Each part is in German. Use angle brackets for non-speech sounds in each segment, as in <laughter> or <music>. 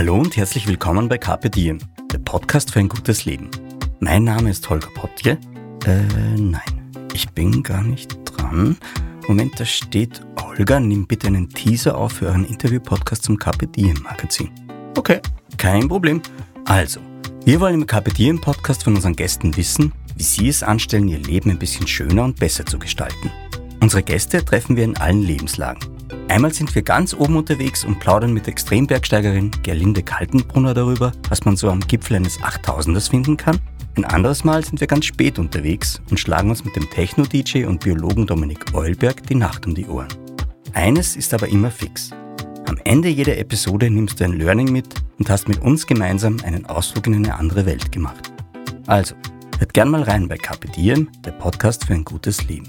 Hallo und herzlich willkommen bei Carpe Diem, der Podcast für ein gutes Leben. Mein Name ist Holger Potje. Äh, nein, ich bin gar nicht dran. Moment, da steht, Holger, nimm bitte einen Teaser auf für euren Interview-Podcast zum Carpe Diem Magazin. Okay, kein Problem. Also, wir wollen im Carpe Diem Podcast von unseren Gästen wissen, wie sie es anstellen, ihr Leben ein bisschen schöner und besser zu gestalten. Unsere Gäste treffen wir in allen Lebenslagen. Einmal sind wir ganz oben unterwegs und plaudern mit Extrembergsteigerin Gerlinde Kaltenbrunner darüber, was man so am Gipfel eines 8000ers finden kann. Ein anderes Mal sind wir ganz spät unterwegs und schlagen uns mit dem Techno-DJ und Biologen Dominik Eulberg die Nacht um die Ohren. Eines ist aber immer fix. Am Ende jeder Episode nimmst du ein Learning mit und hast mit uns gemeinsam einen Ausflug in eine andere Welt gemacht. Also, hört gern mal rein bei Carpe der Podcast für ein gutes Leben.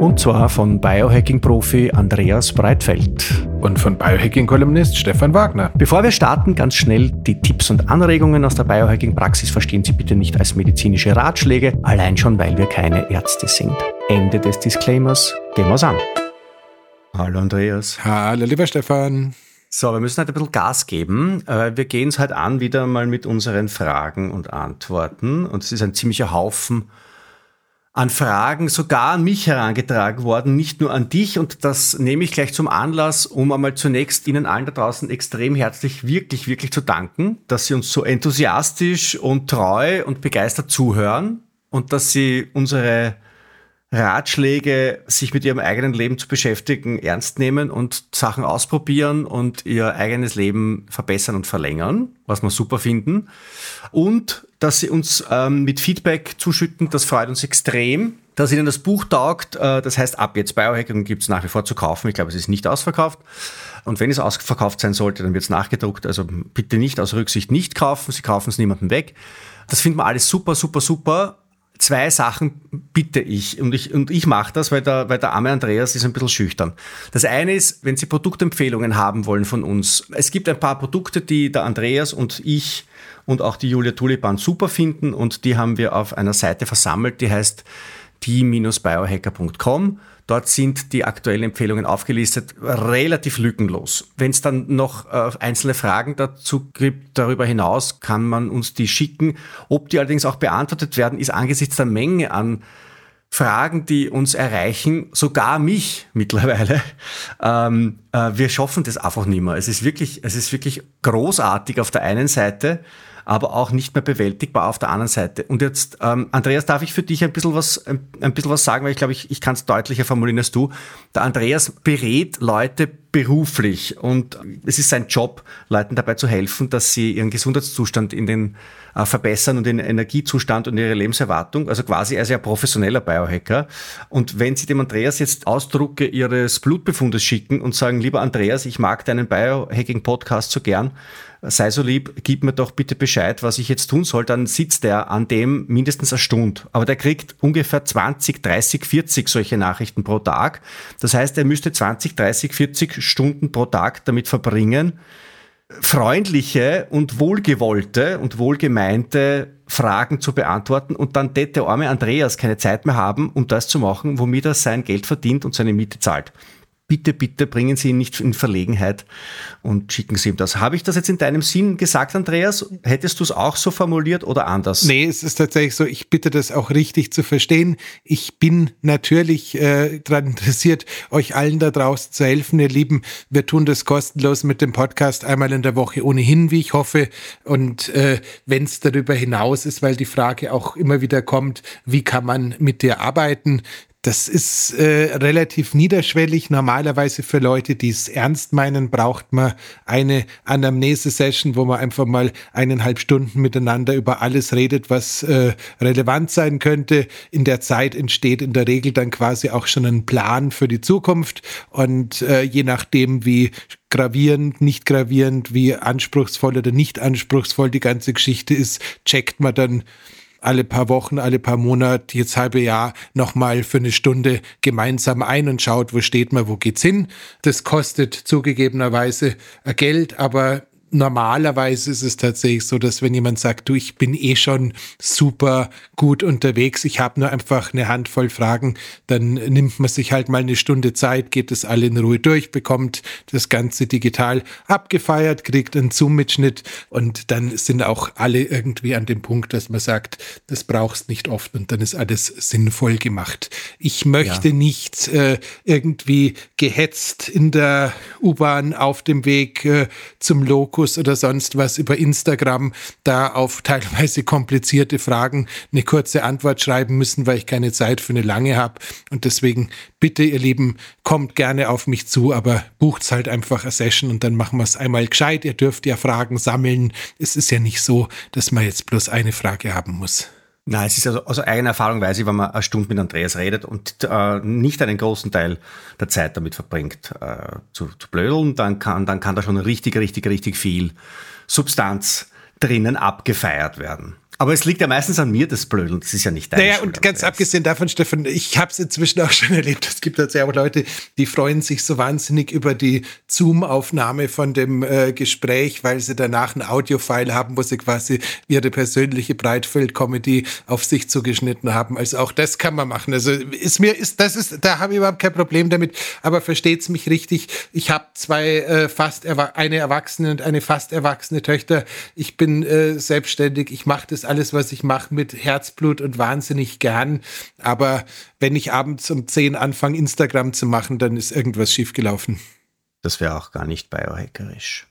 Und zwar von Biohacking-Profi Andreas Breitfeld. Und von Biohacking-Kolumnist Stefan Wagner. Bevor wir starten, ganz schnell die Tipps und Anregungen aus der Biohacking-Praxis verstehen Sie bitte nicht als medizinische Ratschläge, allein schon, weil wir keine Ärzte sind. Ende des Disclaimers. Gehen wir's an. Hallo Andreas. Hallo lieber Stefan. So, wir müssen halt ein bisschen Gas geben. Wir gehen es halt an wieder mal mit unseren Fragen und Antworten. Und es ist ein ziemlicher Haufen an Fragen sogar an mich herangetragen worden, nicht nur an dich. Und das nehme ich gleich zum Anlass, um einmal zunächst Ihnen allen da draußen extrem herzlich, wirklich, wirklich zu danken, dass Sie uns so enthusiastisch und treu und begeistert zuhören und dass Sie unsere Ratschläge, sich mit ihrem eigenen Leben zu beschäftigen, ernst nehmen und Sachen ausprobieren und ihr eigenes Leben verbessern und verlängern, was wir super finden. Und dass sie uns ähm, mit Feedback zuschütten, das freut uns extrem. Dass ihnen das Buch taugt, äh, das heißt ab jetzt Biohacking gibt es nach wie vor zu kaufen. Ich glaube, es ist nicht ausverkauft. Und wenn es ausverkauft sein sollte, dann wird es nachgedruckt. Also bitte nicht aus Rücksicht nicht kaufen. Sie kaufen es niemandem weg. Das finden wir alles super, super, super zwei Sachen bitte ich. Und ich, und ich mache das, weil der, weil der arme Andreas ist ein bisschen schüchtern. Das eine ist, wenn Sie Produktempfehlungen haben wollen von uns. Es gibt ein paar Produkte, die der Andreas und ich und auch die Julia Tulipan super finden und die haben wir auf einer Seite versammelt, die heißt die-biohacker.com. Dort sind die aktuellen Empfehlungen aufgelistet, relativ lückenlos. Wenn es dann noch äh, einzelne Fragen dazu gibt, darüber hinaus kann man uns die schicken. Ob die allerdings auch beantwortet werden, ist angesichts der Menge an Fragen, die uns erreichen, sogar mich <laughs> mittlerweile. Ähm, äh, wir schaffen das einfach nicht mehr. Es ist wirklich, es ist wirklich großartig auf der einen Seite aber auch nicht mehr bewältigbar auf der anderen Seite. Und jetzt, ähm, Andreas, darf ich für dich ein bisschen was, ein, ein bisschen was sagen, weil ich glaube, ich, ich kann es deutlicher formulieren als du. Der Andreas berät Leute beruflich und es ist sein Job, Leuten dabei zu helfen, dass sie ihren Gesundheitszustand in den äh, verbessern und den Energiezustand und ihre Lebenserwartung. Also quasi er ist ja professioneller Biohacker. Und wenn Sie dem Andreas jetzt Ausdrucke Ihres Blutbefundes schicken und sagen, lieber Andreas, ich mag deinen Biohacking-Podcast so gern, sei so lieb, gib mir doch bitte Bescheid, was ich jetzt tun soll, dann sitzt er an dem mindestens eine Stunde. Aber der kriegt ungefähr 20, 30, 40 solche Nachrichten pro Tag. Das heißt, er müsste 20, 30, 40 Stunden pro Tag damit verbringen, freundliche und wohlgewollte und wohlgemeinte Fragen zu beantworten und dann der arme Andreas keine Zeit mehr haben, um das zu machen, womit er sein Geld verdient und seine Miete zahlt bitte, bitte bringen Sie ihn nicht in Verlegenheit und schicken Sie ihm das. Habe ich das jetzt in deinem Sinn gesagt, Andreas? Hättest du es auch so formuliert oder anders? Nee, es ist tatsächlich so, ich bitte das auch richtig zu verstehen. Ich bin natürlich äh, daran interessiert, euch allen da draußen zu helfen, ihr Lieben. Wir tun das kostenlos mit dem Podcast einmal in der Woche ohnehin, wie ich hoffe. Und äh, wenn es darüber hinaus ist, weil die Frage auch immer wieder kommt, wie kann man mit dir arbeiten, das ist äh, relativ niederschwellig. Normalerweise für Leute, die es ernst meinen, braucht man eine Anamnese-Session, wo man einfach mal eineinhalb Stunden miteinander über alles redet, was äh, relevant sein könnte. In der Zeit entsteht in der Regel dann quasi auch schon ein Plan für die Zukunft. Und äh, je nachdem, wie gravierend, nicht gravierend, wie anspruchsvoll oder nicht anspruchsvoll die ganze Geschichte ist, checkt man dann alle paar Wochen, alle paar Monate, jetzt halbe Jahr nochmal für eine Stunde gemeinsam ein und schaut, wo steht man, wo geht's hin. Das kostet zugegebenerweise Geld, aber normalerweise ist es tatsächlich so, dass wenn jemand sagt, du, ich bin eh schon super gut unterwegs, ich habe nur einfach eine Handvoll Fragen, dann nimmt man sich halt mal eine Stunde Zeit, geht es alle in Ruhe durch, bekommt das Ganze digital abgefeiert, kriegt einen Zoom-Mitschnitt und dann sind auch alle irgendwie an dem Punkt, dass man sagt, das brauchst nicht oft und dann ist alles sinnvoll gemacht. Ich möchte ja. nicht äh, irgendwie gehetzt in der U-Bahn auf dem Weg äh, zum Lokus Fokus oder sonst was über Instagram da auf teilweise komplizierte Fragen eine kurze Antwort schreiben müssen, weil ich keine Zeit für eine lange habe. Und deswegen bitte, ihr Lieben, kommt gerne auf mich zu, aber bucht's halt einfach eine Session und dann machen wir es einmal gescheit. Ihr dürft ja Fragen sammeln. Es ist ja nicht so, dass man jetzt bloß eine Frage haben muss. Nein, es ist also aus eigener Erfahrung weiß ich, wenn man eine Stunde mit Andreas redet und äh, nicht einen großen Teil der Zeit damit verbringt, äh, zu, zu blödeln, dann kann, dann kann da schon richtig, richtig, richtig viel Substanz drinnen abgefeiert werden. Aber es liegt ja meistens an mir, das Blödeln. Das ist ja nicht dein Naja, Schuld, und ganz abgesehen davon, Stefan, ich habe es inzwischen auch <laughs> schon erlebt. Es gibt tatsächlich auch Leute, die freuen sich so wahnsinnig über die Zoom-Aufnahme von dem äh, Gespräch, weil sie danach ein Audio-File haben, wo sie quasi ihre persönliche Breitfeld-Comedy auf sich zugeschnitten haben. Also auch das kann man machen. Also ist mir, ist, das ist, da habe ich überhaupt kein Problem damit. Aber versteht's mich richtig. Ich habe zwei äh, fast, eine erwachsene und eine fast erwachsene Töchter. Ich bin äh, selbstständig. Ich mache das alles, was ich mache, mit Herzblut und wahnsinnig gern. Aber wenn ich abends um 10 anfange, Instagram zu machen, dann ist irgendwas schiefgelaufen. Das wäre auch gar nicht biohackerisch.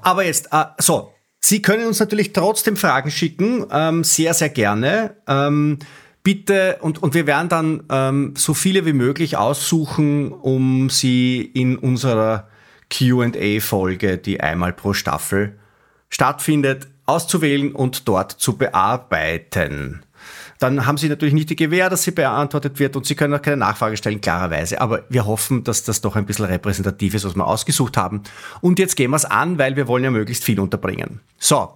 Aber jetzt, äh, so, Sie können uns natürlich trotzdem Fragen schicken, ähm, sehr, sehr gerne. Ähm, bitte, und, und wir werden dann ähm, so viele wie möglich aussuchen, um sie in unserer QA-Folge, die einmal pro Staffel stattfindet, auszuwählen und dort zu bearbeiten. Dann haben Sie natürlich nicht die Gewähr, dass sie beantwortet wird und Sie können auch keine Nachfrage stellen, klarerweise. Aber wir hoffen, dass das doch ein bisschen repräsentativ ist, was wir ausgesucht haben. Und jetzt gehen wir es an, weil wir wollen ja möglichst viel unterbringen. So,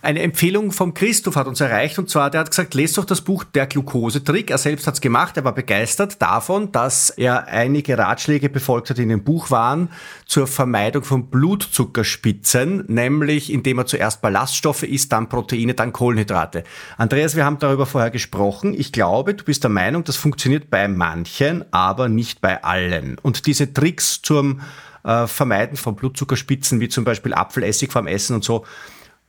eine Empfehlung vom Christoph hat uns erreicht und zwar, der hat gesagt, lest doch das Buch Der Glukosetrick. Er selbst hat es gemacht, er war begeistert davon, dass er einige Ratschläge befolgt hat, die in dem Buch waren, zur Vermeidung von Blutzuckerspitzen, nämlich indem er zuerst Ballaststoffe isst, dann Proteine, dann Kohlenhydrate. Andreas, wir haben darüber vorher gesprochen. Ich glaube, du bist der Meinung, das funktioniert bei manchen, aber nicht bei allen. Und diese Tricks zum äh, Vermeiden von Blutzuckerspitzen, wie zum Beispiel Apfelessig vorm Essen und so,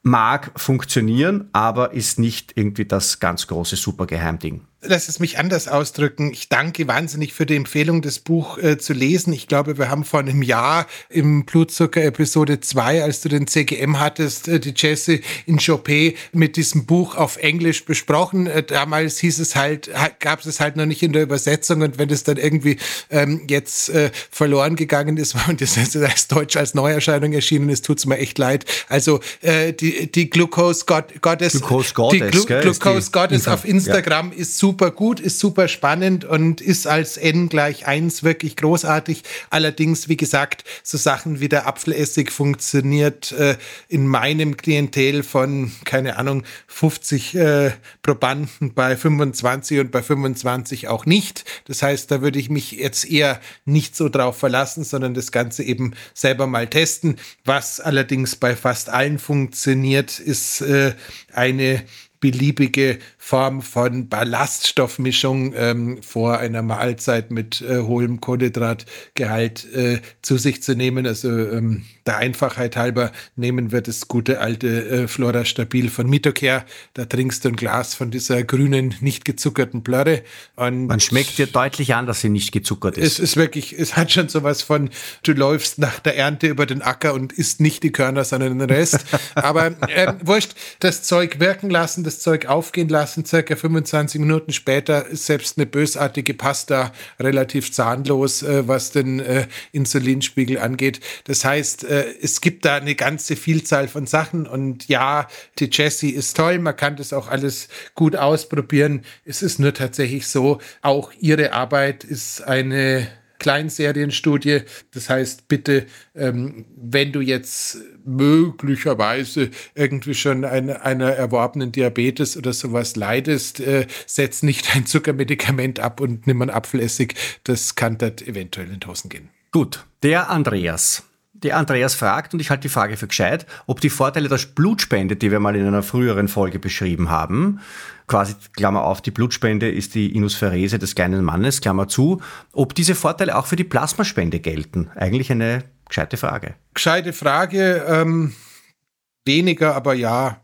mag funktionieren, aber ist nicht irgendwie das ganz große Supergeheimding lass es mich anders ausdrücken. Ich danke wahnsinnig für die Empfehlung, das Buch äh, zu lesen. Ich glaube, wir haben vor einem Jahr im Blutzucker Episode 2, als du den CGM hattest, äh, die Jesse in Chopé mit diesem Buch auf Englisch besprochen. Äh, damals hieß es halt, gab es halt noch nicht in der Übersetzung und wenn es dann irgendwie ähm, jetzt äh, verloren gegangen ist <laughs> und das als Deutsch als Neuerscheinung erschienen ist, tut's mir echt leid. Also äh, die, die Glucose Goddess, Glucose Goddess, die Glu Glucose Goddess auf Instagram ja. ist super super gut, ist super spannend und ist als N gleich 1 wirklich großartig. Allerdings, wie gesagt, so Sachen wie der Apfelessig funktioniert äh, in meinem Klientel von, keine Ahnung, 50 äh, Probanden bei 25 und bei 25 auch nicht. Das heißt, da würde ich mich jetzt eher nicht so drauf verlassen, sondern das Ganze eben selber mal testen. Was allerdings bei fast allen funktioniert, ist äh, eine beliebige Form von Ballaststoffmischung ähm, vor einer Mahlzeit mit äh, hohem Kohlenhydratgehalt äh, zu sich zu nehmen. Also ähm, der Einfachheit halber nehmen wir das gute alte äh, Flora Stabil von Mitocare. Da trinkst du ein Glas von dieser grünen, nicht gezuckerten Blöre. Und Man schmeckt dir deutlich an, dass sie nicht gezuckert ist. Es ist wirklich, es hat schon sowas von, du läufst nach der Ernte über den Acker und isst nicht die Körner, sondern den Rest. <laughs> Aber äh, wurscht, das Zeug wirken lassen, das Zeug aufgehen lassen, circa 25 Minuten später ist selbst eine bösartige Pasta relativ zahnlos, äh, was den äh, Insulinspiegel angeht. Das heißt, äh, es gibt da eine ganze Vielzahl von Sachen und ja, die Jessie ist toll, man kann das auch alles gut ausprobieren. Es ist nur tatsächlich so, auch ihre Arbeit ist eine Kleinserienstudie. Das heißt, bitte, ähm, wenn du jetzt möglicherweise irgendwie schon eine, einer erworbenen Diabetes oder sowas leidest, äh, setz nicht ein Zuckermedikament ab und nimm ein Apfelessig. Das kann dort eventuell in die Hosen gehen. Gut, der Andreas. Der Andreas fragt, und ich halte die Frage für gescheit, ob die Vorteile der Blutspende, die wir mal in einer früheren Folge beschrieben haben, quasi, Klammer auf, die Blutspende ist die Inusferese des kleinen Mannes, Klammer zu, ob diese Vorteile auch für die Plasmaspende gelten. Eigentlich eine gescheite Frage. Gescheite Frage, ähm, weniger, aber ja.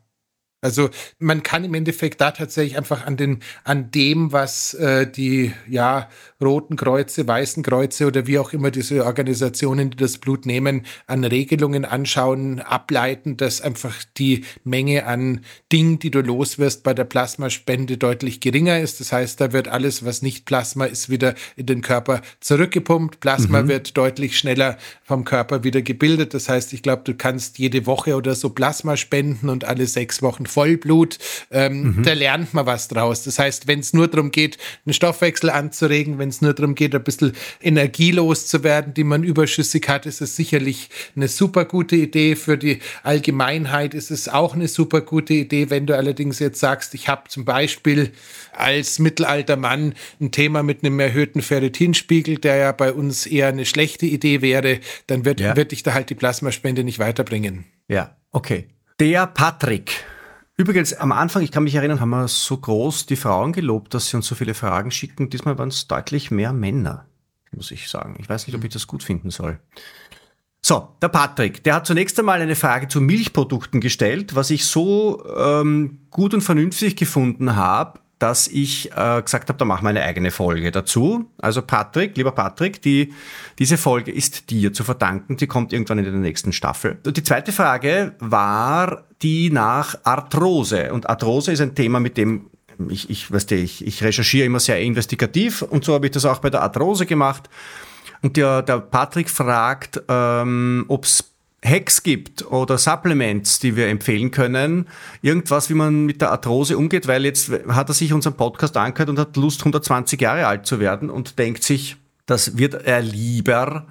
Also man kann im Endeffekt da tatsächlich einfach an den an dem, was äh, die ja roten Kreuze, weißen Kreuze oder wie auch immer diese Organisationen, die das Blut nehmen, an Regelungen anschauen, ableiten, dass einfach die Menge an Dingen, die du loswirst bei der Plasmaspende deutlich geringer ist. Das heißt, da wird alles, was nicht Plasma ist, wieder in den Körper zurückgepumpt. Plasma mhm. wird deutlich schneller vom Körper wieder gebildet. Das heißt, ich glaube, du kannst jede Woche oder so Plasma spenden und alle sechs Wochen Vollblut. Ähm, mhm. Da lernt man was draus. Das heißt, wenn es nur darum geht, einen Stoffwechsel anzuregen, wenn es nur darum geht, ein bisschen energielos zu werden, die man überschüssig hat, ist es sicherlich eine super gute Idee. Für die Allgemeinheit ist es auch eine super gute Idee. Wenn du allerdings jetzt sagst, ich habe zum Beispiel als mittelalter Mann ein Thema mit einem erhöhten Ferritinspiegel, der ja bei uns eher eine schlechte Idee wäre, dann wird, ja. wird dich da halt die Plasmaspende nicht weiterbringen. Ja, okay. Der Patrick Übrigens, am Anfang, ich kann mich erinnern, haben wir so groß die Frauen gelobt, dass sie uns so viele Fragen schicken. Diesmal waren es deutlich mehr Männer, muss ich sagen. Ich weiß nicht, ob ich das gut finden soll. So, der Patrick, der hat zunächst einmal eine Frage zu Milchprodukten gestellt, was ich so ähm, gut und vernünftig gefunden habe, dass ich äh, gesagt habe, da wir eine eigene Folge dazu. Also Patrick, lieber Patrick, die, diese Folge ist dir zu verdanken. Die kommt irgendwann in der nächsten Staffel. Und die zweite Frage war die nach Arthrose. Und Arthrose ist ein Thema, mit dem ich, ich, weißt du, ich, ich recherchiere immer sehr investigativ und so habe ich das auch bei der Arthrose gemacht. Und der, der Patrick fragt, ähm, ob es Hacks gibt oder Supplements, die wir empfehlen können. Irgendwas, wie man mit der Arthrose umgeht, weil jetzt hat er sich unseren Podcast angehört und hat Lust, 120 Jahre alt zu werden und denkt sich, das wird er lieber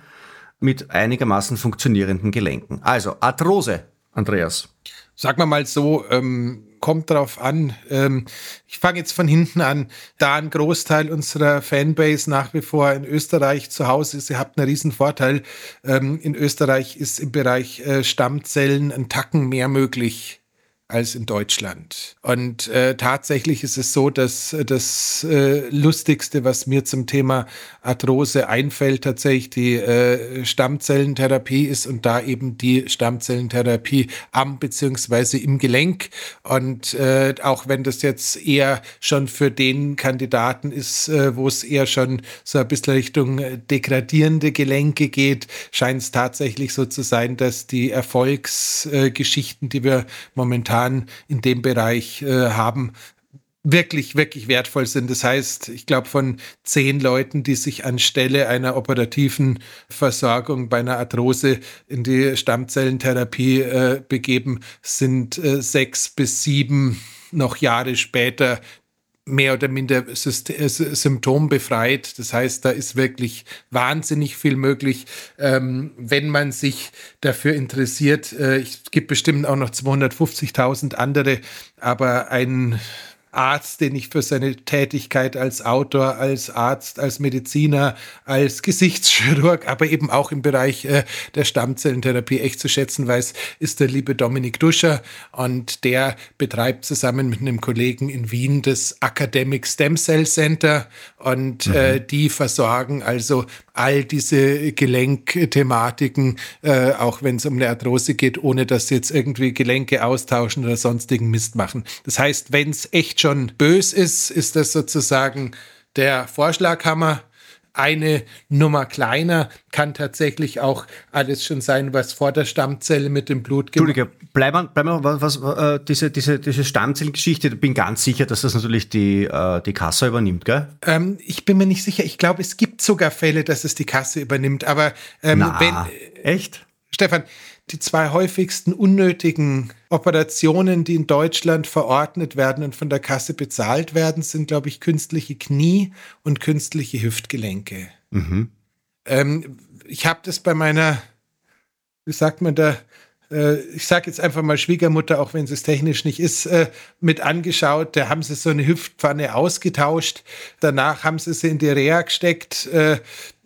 mit einigermaßen funktionierenden Gelenken. Also Arthrose, Andreas. Sagen wir mal so, ähm, kommt drauf an. Ähm, ich fange jetzt von hinten an. Da ein Großteil unserer Fanbase nach wie vor in Österreich zu Hause ist, ihr habt einen riesen Vorteil. Ähm, in Österreich ist im Bereich äh, Stammzellen ein Tacken mehr möglich als in Deutschland. Und äh, tatsächlich ist es so, dass äh, das äh, Lustigste, was mir zum Thema Arthrose einfällt, tatsächlich die äh, Stammzellentherapie ist und da eben die Stammzellentherapie am beziehungsweise im Gelenk. Und äh, auch wenn das jetzt eher schon für den Kandidaten ist, äh, wo es eher schon so ein bisschen Richtung degradierende Gelenke geht, scheint es tatsächlich so zu sein, dass die Erfolgsgeschichten, die wir momentan momentan in dem Bereich äh, haben, wirklich, wirklich wertvoll sind. Das heißt, ich glaube, von zehn Leuten, die sich anstelle einer operativen Versorgung bei einer Arthrose in die Stammzellentherapie äh, begeben, sind äh, sechs bis sieben noch Jahre später mehr oder minder äh, symptombefreit. Das heißt, da ist wirklich wahnsinnig viel möglich, ähm, wenn man sich dafür interessiert. Äh, es gibt bestimmt auch noch 250.000 andere, aber ein Arzt, den ich für seine Tätigkeit als Autor, als Arzt, als Mediziner, als Gesichtschirurg, aber eben auch im Bereich äh, der Stammzellentherapie echt zu schätzen weiß, ist der liebe Dominik Duscher. Und der betreibt zusammen mit einem Kollegen in Wien das Academic Stem Cell Center. Und äh, mhm. äh, die versorgen also all diese Gelenkthematiken, äh, auch wenn es um eine Arthrose geht, ohne dass sie jetzt irgendwie Gelenke austauschen oder sonstigen Mist machen. Das heißt, wenn es echt schon bös ist, ist das sozusagen der Vorschlaghammer eine Nummer kleiner kann tatsächlich auch alles schon sein, was vor der Stammzelle mit dem Blut gemacht Entschuldige, bleiben bleib mal, was, äh, diese, diese, diese Stammzellengeschichte, ich bin ganz sicher, dass das natürlich die, äh, die Kasse übernimmt, gell? Ähm, ich bin mir nicht sicher. Ich glaube, es gibt sogar Fälle, dass es die Kasse übernimmt, aber ähm, Na, wenn. Echt? Stefan, die zwei häufigsten unnötigen Operationen, die in Deutschland verordnet werden und von der Kasse bezahlt werden, sind, glaube ich, künstliche Knie und künstliche Hüftgelenke. Mhm. Ähm, ich habe das bei meiner, wie sagt man da, äh, ich sage jetzt einfach mal Schwiegermutter, auch wenn es technisch nicht ist, äh, mit angeschaut. Da haben sie so eine Hüftpfanne ausgetauscht. Danach haben sie sie in die Reha gesteckt. Äh,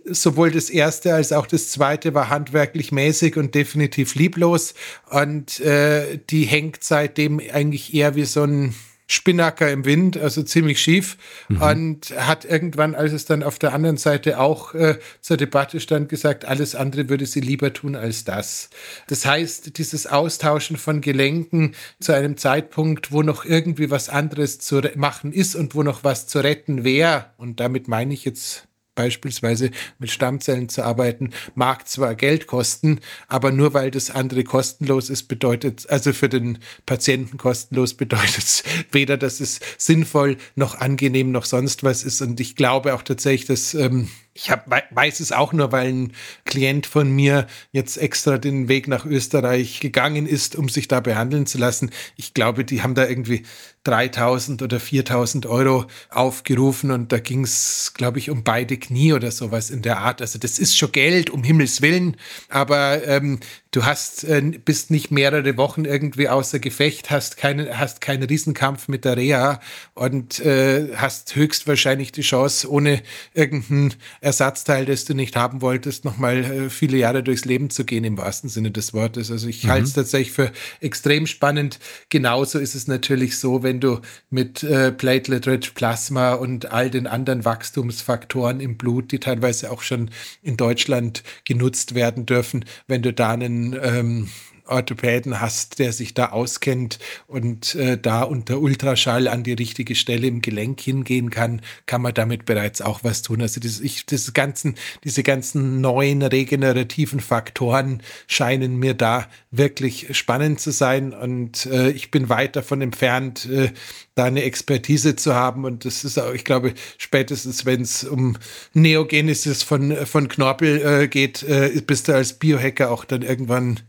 sowohl das erste als auch das zweite war handwerklich mäßig und definitiv lieblos. Und äh, die hängt seitdem eigentlich eher wie so ein Spinnaker im Wind, also ziemlich schief. Mhm. Und hat irgendwann, als es dann auf der anderen Seite auch äh, zur Debatte stand, gesagt, alles andere würde sie lieber tun als das. Das heißt, dieses Austauschen von Gelenken zu einem Zeitpunkt, wo noch irgendwie was anderes zu machen ist und wo noch was zu retten wäre, und damit meine ich jetzt beispielsweise mit Stammzellen zu arbeiten, mag zwar Geld kosten, aber nur weil das andere kostenlos ist, bedeutet, also für den Patienten kostenlos <laughs> bedeutet es weder, dass es sinnvoll noch angenehm noch sonst was ist. Und ich glaube auch tatsächlich, dass ähm, ich hab, weiß es auch nur, weil ein Klient von mir jetzt extra den Weg nach Österreich gegangen ist, um sich da behandeln zu lassen. Ich glaube, die haben da irgendwie 3000 oder 4000 Euro aufgerufen und da ging es, glaube ich, um beide Knie oder sowas in der Art. Also das ist schon Geld, um Himmels Willen, aber ähm, du hast, äh, bist nicht mehrere Wochen irgendwie außer Gefecht, hast keinen, hast keinen Riesenkampf mit der Reha und äh, hast höchstwahrscheinlich die Chance, ohne irgendein Ersatzteil, das du nicht haben wolltest, nochmal äh, viele Jahre durchs Leben zu gehen, im wahrsten Sinne des Wortes. Also ich mhm. halte es tatsächlich für extrem spannend. Genauso ist es natürlich so, wenn du mit äh, Platelet-Rich Plasma und all den anderen Wachstumsfaktoren im Blut, die teilweise auch schon in Deutschland genutzt werden dürfen, wenn du da einen ähm, Orthopäden hast, der sich da auskennt und äh, da unter Ultraschall an die richtige Stelle im Gelenk hingehen kann, kann man damit bereits auch was tun. Also das, ich, das ganzen, diese ganzen neuen regenerativen Faktoren scheinen mir da wirklich spannend zu sein und äh, ich bin weit davon entfernt, äh, da eine Expertise zu haben und das ist auch, ich glaube, spätestens wenn es um Neogenesis von, von Knorpel äh, geht, äh, bist du als Biohacker auch dann irgendwann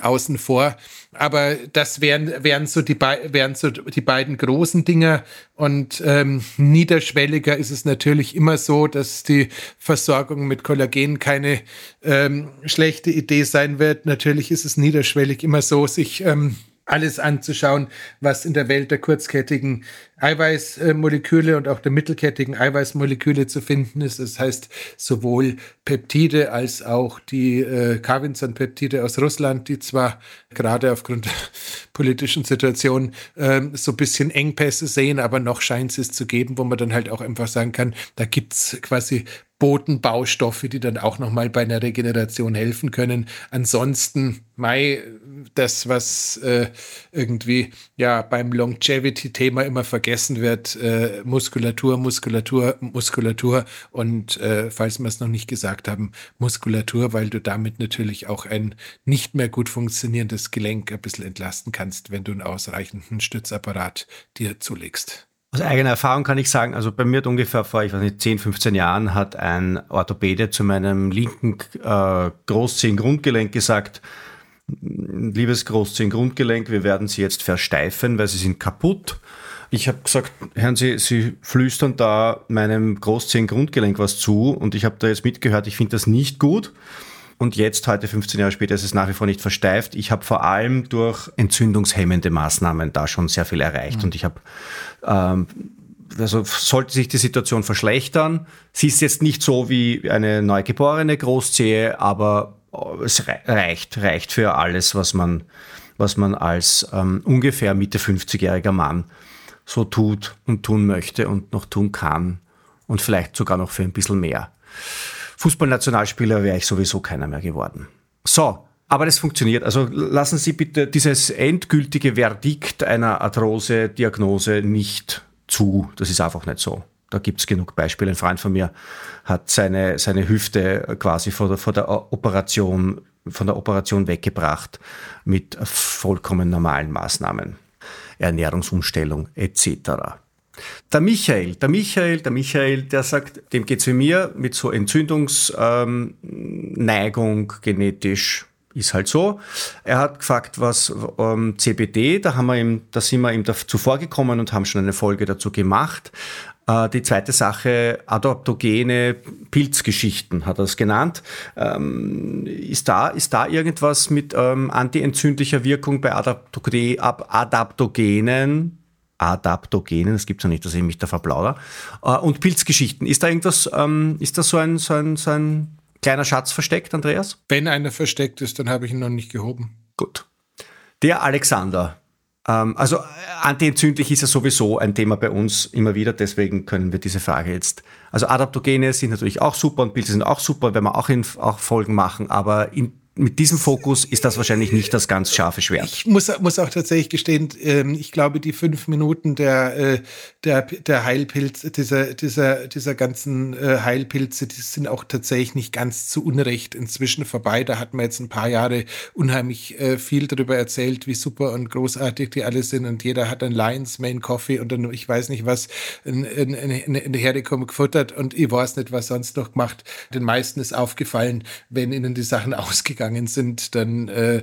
außen vor. Aber das wären, wären, so, die, wären so die beiden großen Dinger. Und ähm, niederschwelliger ist es natürlich immer so, dass die Versorgung mit Kollagen keine ähm, schlechte Idee sein wird. Natürlich ist es niederschwellig immer so, sich ähm, alles anzuschauen, was in der Welt der kurzkettigen Eiweißmoleküle und auch der mittelkettigen Eiweißmoleküle zu finden ist. Das heißt, sowohl Peptide als auch die äh, Carvinson-Peptide aus Russland, die zwar gerade aufgrund der <laughs> politischen Situation äh, so ein bisschen Engpässe sehen, aber noch scheint es zu geben, wo man dann halt auch einfach sagen kann, da gibt's quasi Bodenbaustoffe, die dann auch nochmal bei einer Regeneration helfen können. Ansonsten, Mai, das, was äh, irgendwie ja beim Longevity-Thema immer vergessen wird, äh, Muskulatur, Muskulatur, Muskulatur und äh, falls wir es noch nicht gesagt haben, Muskulatur, weil du damit natürlich auch ein nicht mehr gut funktionierendes Gelenk ein bisschen entlasten kannst, wenn du einen ausreichenden Stützapparat dir zulegst. Aus eigener Erfahrung kann ich sagen, also bei mir hat ungefähr vor, ich weiß nicht, 10, 15 Jahren hat ein Orthopäde zu meinem linken äh, Großzehengrundgelenk gesagt, liebes Großzehengrundgelenk, wir werden Sie jetzt versteifen, weil Sie sind kaputt. Ich habe gesagt, hören Sie, Sie flüstern da meinem Großzehengrundgelenk was zu und ich habe da jetzt mitgehört, ich finde das nicht gut. Und jetzt, heute 15 Jahre später, ist es nach wie vor nicht versteift. Ich habe vor allem durch entzündungshemmende Maßnahmen da schon sehr viel erreicht. Mhm. Und ich habe, ähm, also sollte sich die Situation verschlechtern, sie ist jetzt nicht so wie eine neugeborene Großzehe, aber es reicht, reicht für alles, was man, was man als ähm, ungefähr Mitte 50-jähriger Mann so tut und tun möchte und noch tun kann. Und vielleicht sogar noch für ein bisschen mehr. Fußballnationalspieler wäre ich sowieso keiner mehr geworden. So, aber das funktioniert. Also lassen Sie bitte dieses endgültige Verdikt einer Arthrose-Diagnose nicht zu. Das ist einfach nicht so. Da gibt es genug Beispiele. Ein Freund von mir hat seine, seine Hüfte quasi vor der, vor der Operation, von der Operation weggebracht mit vollkommen normalen Maßnahmen. Ernährungsumstellung etc. Der Michael, der Michael, der Michael, der sagt, dem geht's wie mir mit so Entzündungsneigung ähm, genetisch ist halt so. Er hat gefragt, was ähm, CBD, da haben wir ihm, da sind wir ihm zuvor gekommen und haben schon eine Folge dazu gemacht. Äh, die zweite Sache, adaptogene Pilzgeschichten hat er es genannt. Ähm, ist, da, ist da irgendwas mit ähm, antientzündlicher Wirkung bei Adaptogenen? Adaptogenen, das gibt es ja nicht, dass ich mich da verplauder. Äh, und Pilzgeschichten, ist da irgendwas, ähm, ist da so ein, so, ein, so ein kleiner Schatz versteckt, Andreas? Wenn einer versteckt ist, dann habe ich ihn noch nicht gehoben. Gut. Der Alexander. Ähm, also antientzündlich ist ja sowieso ein Thema bei uns immer wieder, deswegen können wir diese Frage jetzt. Also Adaptogene sind natürlich auch super und Pilze sind auch super, wenn wir auch, in, auch Folgen machen, aber in mit diesem Fokus ist das wahrscheinlich nicht das ganz scharfe Schwert. Ich muss, muss auch tatsächlich gestehen, ähm, ich glaube, die fünf Minuten der, äh, der, der Heilpilze, dieser, dieser, dieser ganzen äh, Heilpilze, die sind auch tatsächlich nicht ganz zu Unrecht inzwischen vorbei. Da hat man jetzt ein paar Jahre unheimlich äh, viel darüber erzählt, wie super und großartig die alle sind und jeder hat ein Lions Main Coffee und dann, ich weiß nicht was, in, in, in, in der Hergekommen gefuttert und ich weiß nicht, was sonst noch gemacht. Den meisten ist aufgefallen, wenn ihnen die Sachen <laughs> ausgegangen gegangen sind, dann äh,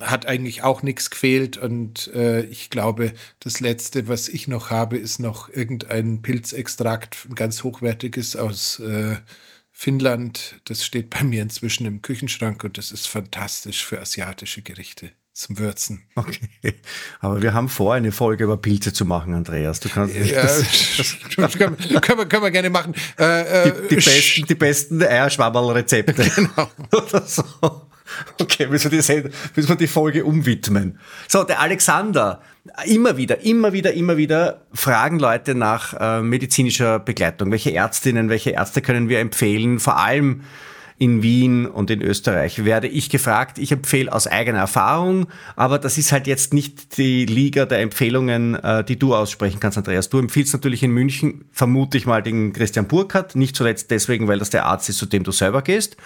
hat eigentlich auch nichts gefehlt. Und äh, ich glaube, das Letzte, was ich noch habe, ist noch irgendein Pilzextrakt, ein ganz hochwertiges aus äh, Finnland. Das steht bei mir inzwischen im Küchenschrank und das ist fantastisch für asiatische Gerichte zum Würzen. Okay. Aber wir haben vor, eine Folge über Pilze zu machen, Andreas. Du kannst ja, <laughs> können, können, wir, können wir gerne machen. Äh, äh, die, die, besten, die besten Eierschwammerl-Rezepte. Genau. <laughs> Oder so. Okay, müssen wir, die, müssen wir die Folge umwidmen. So, der Alexander. Immer wieder, immer wieder, immer wieder fragen Leute nach äh, medizinischer Begleitung. Welche Ärztinnen, welche Ärzte können wir empfehlen? Vor allem in Wien und in Österreich werde ich gefragt. Ich empfehle aus eigener Erfahrung, aber das ist halt jetzt nicht die Liga der Empfehlungen, äh, die du aussprechen kannst, Andreas. Du empfiehlst natürlich in München, vermute ich mal, den Christian Burkhardt, nicht zuletzt deswegen, weil das der Arzt ist, zu dem du selber gehst.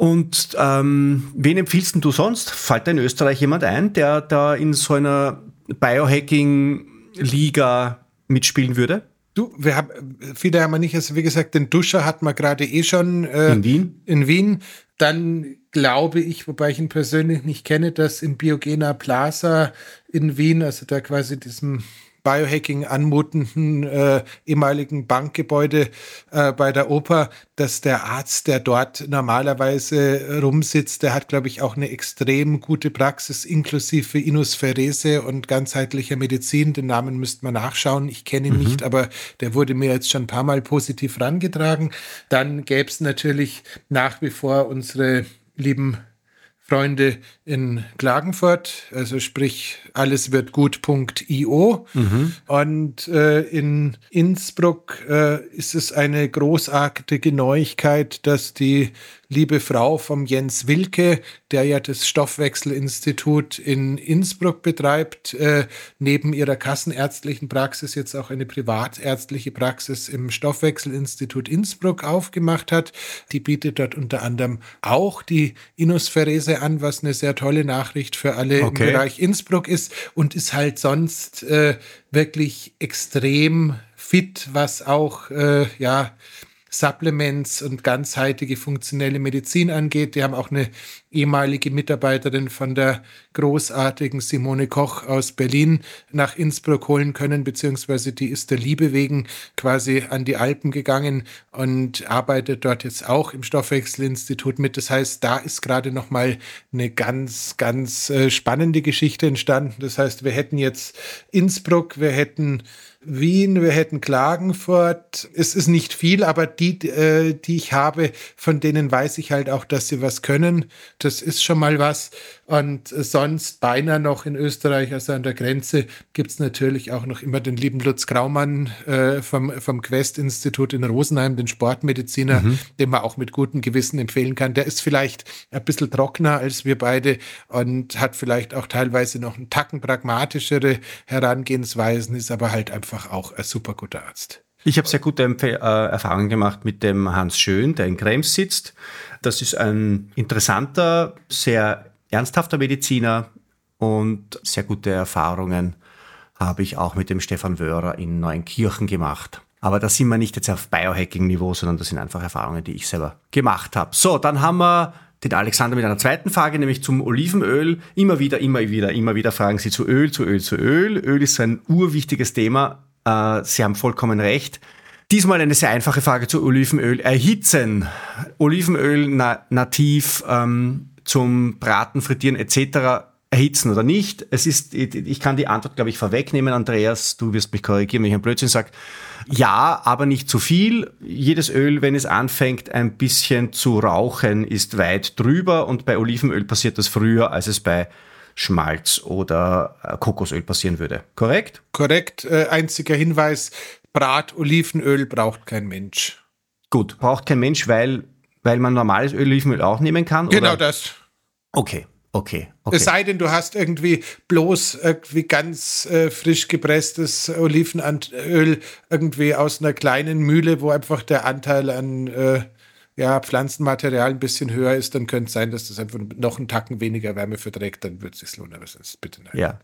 Und ähm, wen empfiehlst du sonst? Fällt da in Österreich jemand ein, der da in so einer Biohacking-Liga mitspielen würde? Du, wir haben, viele haben wir nicht, also wie gesagt, den Duscher hat man gerade eh schon äh, in Wien. In Wien. Dann glaube ich, wobei ich ihn persönlich nicht kenne, dass im Biogena Plaza in Wien, also da quasi diesem Biohacking anmutenden äh, ehemaligen Bankgebäude äh, bei der Oper, dass der Arzt, der dort normalerweise rumsitzt, der hat, glaube ich, auch eine extrem gute Praxis inklusive Inusferese und ganzheitlicher Medizin. Den Namen müsste man nachschauen. Ich kenne ihn mhm. nicht, aber der wurde mir jetzt schon ein paar Mal positiv rangetragen. Dann gäbe es natürlich nach wie vor unsere lieben Freunde in Klagenfurt, also sprich alles wird gut.io. Mhm. Und äh, in Innsbruck äh, ist es eine großartige Neuigkeit, dass die liebe Frau vom Jens Wilke, der ja das Stoffwechselinstitut in Innsbruck betreibt, äh, neben ihrer kassenärztlichen Praxis jetzt auch eine privatärztliche Praxis im Stoffwechselinstitut Innsbruck aufgemacht hat. Die bietet dort unter anderem auch die Inusferese an, was eine sehr tolle Nachricht für alle okay. im Bereich Innsbruck ist und ist halt sonst äh, wirklich extrem fit, was auch äh, ja Supplements und ganzheitliche funktionelle Medizin angeht. Die haben auch eine ehemalige Mitarbeiterin von der großartigen Simone Koch aus Berlin nach Innsbruck holen können, beziehungsweise die ist der Liebe wegen quasi an die Alpen gegangen und arbeitet dort jetzt auch im Stoffwechselinstitut mit. Das heißt, da ist gerade noch mal eine ganz, ganz äh, spannende Geschichte entstanden. Das heißt, wir hätten jetzt Innsbruck, wir hätten Wien, wir hätten Klagenfurt. Es ist nicht viel, aber die, äh, die ich habe, von denen weiß ich halt auch, dass sie was können. Das ist schon mal was. Und sonst beinahe noch in Österreich, also an der Grenze, gibt es natürlich auch noch immer den lieben Lutz Graumann äh, vom, vom Quest-Institut in Rosenheim, den Sportmediziner, mhm. den man auch mit gutem Gewissen empfehlen kann. Der ist vielleicht ein bisschen trockener als wir beide und hat vielleicht auch teilweise noch einen Tacken pragmatischere Herangehensweisen, ist aber halt einfach auch ein super guter Arzt. Ich habe sehr gute äh, Erfahrungen gemacht mit dem Hans Schön, der in Krems sitzt. Das ist ein interessanter, sehr ernsthafter Mediziner und sehr gute Erfahrungen habe ich auch mit dem Stefan Wörer in Neuenkirchen gemacht. Aber da sind wir nicht jetzt auf Biohacking-Niveau, sondern das sind einfach Erfahrungen, die ich selber gemacht habe. So, dann haben wir den Alexander mit einer zweiten Frage, nämlich zum Olivenöl. Immer wieder, immer wieder, immer wieder fragen Sie zu Öl, zu Öl, zu Öl. Öl ist ein urwichtiges Thema. Äh, Sie haben vollkommen recht. Diesmal eine sehr einfache Frage zu Olivenöl. Erhitzen. Olivenöl na nativ ähm, zum Braten, Frittieren etc. erhitzen oder nicht? Es ist, ich kann die Antwort, glaube ich, vorwegnehmen, Andreas. Du wirst mich korrigieren, wenn ich ein Blödsinn sage. Ja, aber nicht zu viel. Jedes Öl, wenn es anfängt, ein bisschen zu rauchen, ist weit drüber und bei Olivenöl passiert das früher, als es bei Schmalz oder äh, Kokosöl passieren würde. Korrekt? Korrekt. Äh, einziger Hinweis, Brat-Olivenöl braucht kein Mensch. Gut, braucht kein Mensch, weil, weil man normales Olivenöl auch nehmen kann? Genau oder? das. Okay. Okay, okay. Es sei denn, du hast irgendwie bloß irgendwie ganz äh, frisch gepresstes Olivenöl irgendwie aus einer kleinen Mühle, wo einfach der Anteil an äh, ja, Pflanzenmaterial ein bisschen höher ist, dann könnte es sein, dass das einfach noch einen Tacken weniger Wärme verträgt, dann würde es sich lohnen, aber sonst bitte nein. Ja.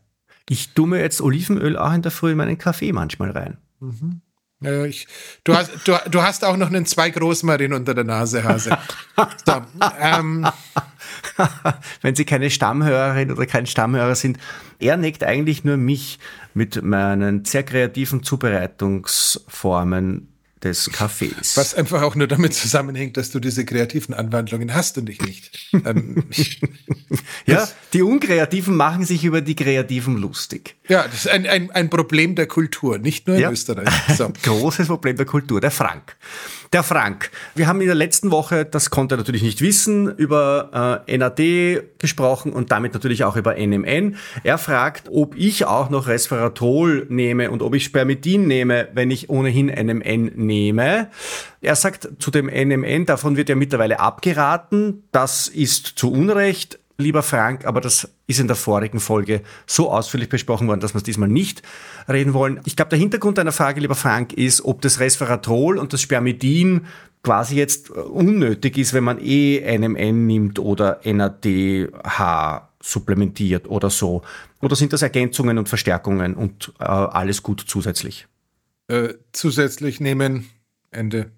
Ich mir jetzt Olivenöl auch in der Früh in meinen Kaffee manchmal rein. Mhm. Ich, du, hast, du, du hast auch noch einen zwei Großmarin unter der Nase, Hase. so, ähm. <laughs> Wenn Sie keine Stammhörerin oder kein Stammhörer sind, er neckt eigentlich nur mich mit meinen sehr kreativen Zubereitungsformen des Kaffees. Was einfach auch nur damit zusammenhängt, dass du diese kreativen Anwandlungen hast und ich nicht. ähm, <laughs> ja, die Unkreativen machen sich über die Kreativen lustig. Ja, das ist ein, ein, ein Problem der Kultur, nicht nur in ja. Österreich. So. <laughs> Großes Problem der Kultur, der Frank. Der Frank. Wir haben in der letzten Woche, das konnte er natürlich nicht wissen, über äh, NAD gesprochen und damit natürlich auch über NMN. Er fragt, ob ich auch noch Resveratrol nehme und ob ich Spermidin nehme, wenn ich ohnehin NMN nehme. Er sagt zu dem NMN, davon wird ja mittlerweile abgeraten. Das ist zu Unrecht lieber Frank, aber das ist in der vorigen Folge so ausführlich besprochen worden, dass wir es diesmal nicht reden wollen. Ich glaube, der Hintergrund deiner Frage, lieber Frank, ist, ob das Resveratrol und das Spermidin quasi jetzt unnötig ist, wenn man eh NMN nimmt oder NADH supplementiert oder so. Oder sind das Ergänzungen und Verstärkungen und äh, alles gut zusätzlich? Äh, zusätzlich nehmen, Ende.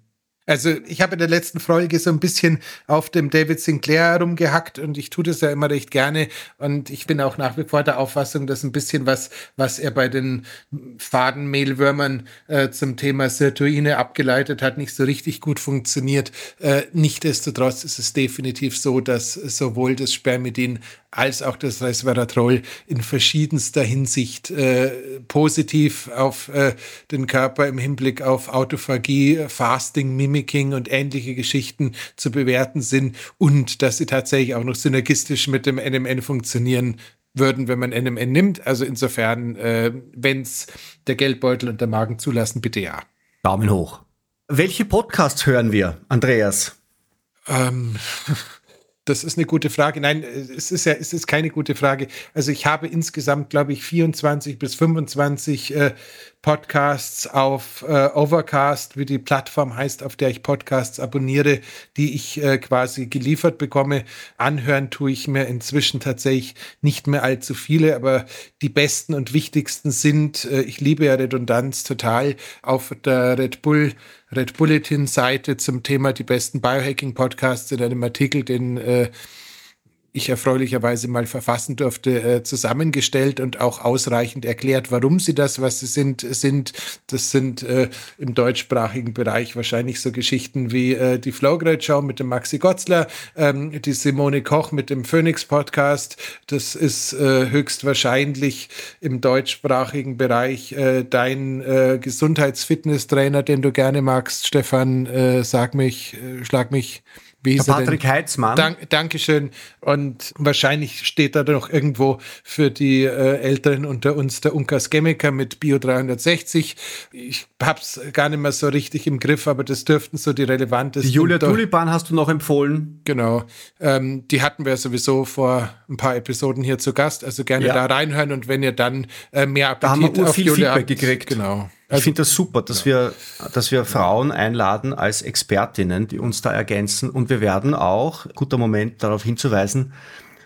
Also ich habe in der letzten Folge so ein bisschen auf dem David Sinclair herumgehackt und ich tue das ja immer recht gerne und ich bin auch nach wie vor der Auffassung, dass ein bisschen was, was er bei den Fadenmehlwürmern äh, zum Thema Sirtuine abgeleitet hat, nicht so richtig gut funktioniert. Äh, Nichtsdestotrotz ist es definitiv so, dass sowohl das Spermidin als auch das Resveratrol in verschiedenster Hinsicht äh, positiv auf äh, den Körper im Hinblick auf Autophagie, Fasting, Mimicking und ähnliche Geschichten zu bewerten sind und dass sie tatsächlich auch noch synergistisch mit dem NMN funktionieren würden, wenn man NMN nimmt. Also insofern, äh, wenn es der Geldbeutel und der Magen zulassen, bitte ja. Daumen hoch. Welche Podcasts hören wir, Andreas? Ähm, <laughs> Das ist eine gute Frage. Nein, es ist ja, es ist keine gute Frage. Also ich habe insgesamt, glaube ich, 24 bis 25 äh, Podcasts auf äh, Overcast, wie die Plattform heißt, auf der ich Podcasts abonniere, die ich äh, quasi geliefert bekomme. Anhören tue ich mir inzwischen tatsächlich nicht mehr allzu viele, aber die besten und wichtigsten sind, äh, ich liebe ja Redundanz total, auf der Red Bull Red Bulletin Seite zum Thema die besten Biohacking Podcasts in einem Artikel, den äh, ich erfreulicherweise mal verfassen durfte, äh, zusammengestellt und auch ausreichend erklärt, warum sie das, was sie sind, sind. Das sind äh, im deutschsprachigen Bereich wahrscheinlich so Geschichten wie äh, die Flowgrade Show mit dem Maxi Gotzler, ähm, die Simone Koch mit dem Phoenix Podcast. Das ist äh, höchstwahrscheinlich im deutschsprachigen Bereich äh, dein äh, Gesundheitsfitnesstrainer, den du gerne magst, Stefan. Sag mich, schlag mich Der Patrick Heitzmann. Dank, Dankeschön. Und wahrscheinlich steht da noch irgendwo für die äh, Älteren unter uns der Unkas Gemmeker mit Bio 360. Ich hab's gar nicht mehr so richtig im Griff, aber das dürften so die relevantesten. Die Julia Tulipan hast du noch empfohlen. Genau. Ähm, die hatten wir sowieso vor ein paar Episoden hier zu Gast. Also gerne ja. da reinhören und wenn ihr dann äh, mehr Appetit da haben wir auf viel Julia Feedback habt, gekriegt. Genau. Also, ich finde das super, dass, ja. wir, dass wir Frauen einladen als Expertinnen, die uns da ergänzen. Und wir werden auch, guter Moment darauf hinzuweisen,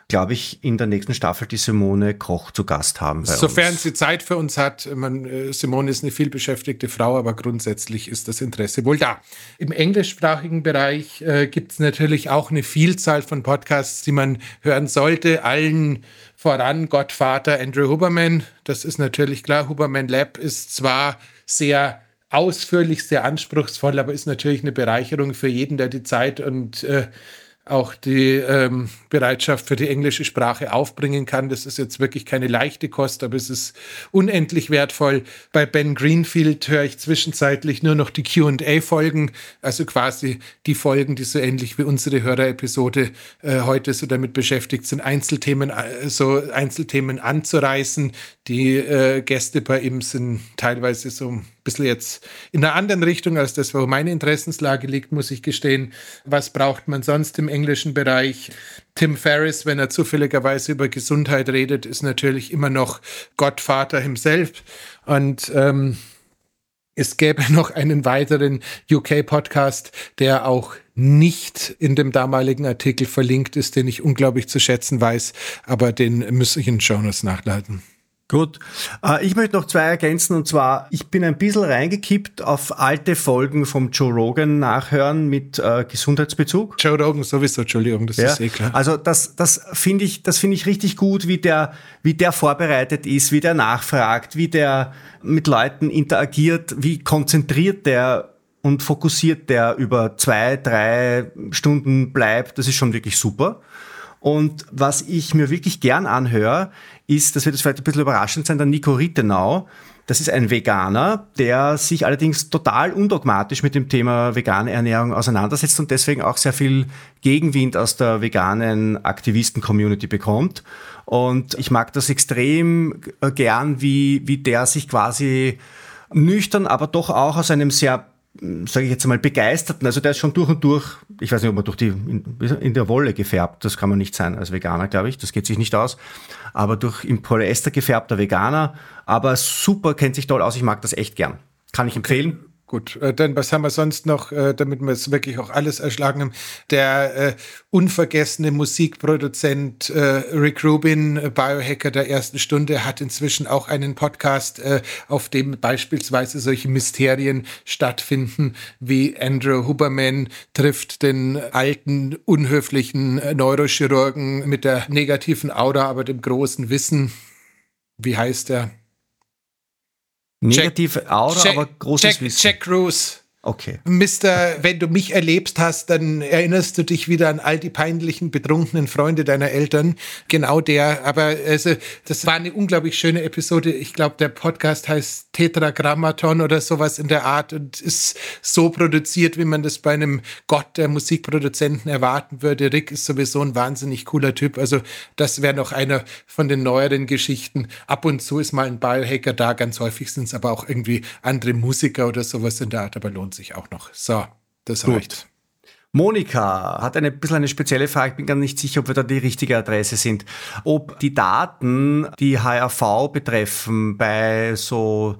glaube ich, in der nächsten Staffel die Simone Koch zu Gast haben. Sofern uns. sie Zeit für uns hat. Man, äh, Simone ist eine vielbeschäftigte Frau, aber grundsätzlich ist das Interesse wohl da. Im englischsprachigen Bereich äh, gibt es natürlich auch eine Vielzahl von Podcasts, die man hören sollte. Allen voran Gottvater Andrew Huberman. Das ist natürlich klar. Huberman Lab ist zwar sehr ausführlich, sehr anspruchsvoll, aber ist natürlich eine Bereicherung für jeden, der die Zeit und äh, auch die ähm, Bereitschaft für die englische Sprache aufbringen kann. Das ist jetzt wirklich keine leichte Kost, aber es ist unendlich wertvoll. Bei Ben Greenfield höre ich zwischenzeitlich nur noch die QA-Folgen, also quasi die Folgen, die so ähnlich wie unsere Hörerepisode äh, heute so damit beschäftigt sind, Einzelthemen, äh, so Einzelthemen anzureißen. Die äh, Gäste bei ihm sind teilweise so bisschen jetzt in einer anderen Richtung als das, wo meine Interessenslage liegt, muss ich gestehen. Was braucht man sonst im englischen Bereich? Tim Ferriss, wenn er zufälligerweise über Gesundheit redet, ist natürlich immer noch Gottvater himself. Und ähm, es gäbe noch einen weiteren UK-Podcast, der auch nicht in dem damaligen Artikel verlinkt ist, den ich unglaublich zu schätzen weiß, aber den müsste ich in Jonas nachladen. Gut. Äh, ich möchte noch zwei ergänzen und zwar, ich bin ein bisschen reingekippt auf alte Folgen vom Joe Rogan nachhören mit äh, Gesundheitsbezug. Joe Rogan sowieso, Entschuldigung, das ja. ist eh klar. Also das, das finde ich, das finde ich richtig gut, wie der, wie der vorbereitet ist, wie der nachfragt, wie der mit Leuten interagiert, wie konzentriert der und fokussiert der über zwei, drei Stunden bleibt. Das ist schon wirklich super. Und was ich mir wirklich gern anhöre, ist, das wird jetzt vielleicht ein bisschen überraschend sein, der Nico Rittenau. Das ist ein Veganer, der sich allerdings total undogmatisch mit dem Thema vegane Ernährung auseinandersetzt und deswegen auch sehr viel Gegenwind aus der veganen Aktivisten-Community bekommt. Und ich mag das extrem gern, wie, wie der sich quasi nüchtern, aber doch auch aus einem sehr sage ich jetzt mal, begeisterten, also der ist schon durch und durch, ich weiß nicht, ob man durch die, in, der Wolle gefärbt, das kann man nicht sein als Veganer, glaube ich, das geht sich nicht aus, aber durch im Polyester gefärbter Veganer, aber super, kennt sich toll aus, ich mag das echt gern. Kann ich empfehlen. Gut, äh, dann was haben wir sonst noch, äh, damit wir es wirklich auch alles erschlagen haben? Der äh, unvergessene Musikproduzent äh, Rick Rubin, äh, Biohacker der ersten Stunde, hat inzwischen auch einen Podcast, auf dem beispielsweise solche Mysterien stattfinden, wie Andrew Huberman trifft den alten, unhöflichen Neurochirurgen mit der negativen Aura, aber dem großen Wissen. Wie heißt er? Negative Aura, Jack, aber großes Jack, Wissen. Jack Cruz. Okay. Mister, wenn du mich erlebst hast, dann erinnerst du dich wieder an all die peinlichen, betrunkenen Freunde deiner Eltern. Genau der. Aber also, das war eine unglaublich schöne Episode. Ich glaube, der Podcast heißt Tetragrammaton oder sowas in der Art und ist so produziert, wie man das bei einem Gott der Musikproduzenten erwarten würde. Rick ist sowieso ein wahnsinnig cooler Typ. Also, das wäre noch einer von den neueren Geschichten. Ab und zu ist mal ein Biohacker da. Ganz häufig sind es aber auch irgendwie andere Musiker oder sowas in der Art. Aber lohnt sich auch noch. So, das Gut. reicht. Monika hat eine bisschen eine spezielle Frage. Ich bin gar nicht sicher, ob wir da die richtige Adresse sind. Ob die Daten, die HRV betreffen, bei so,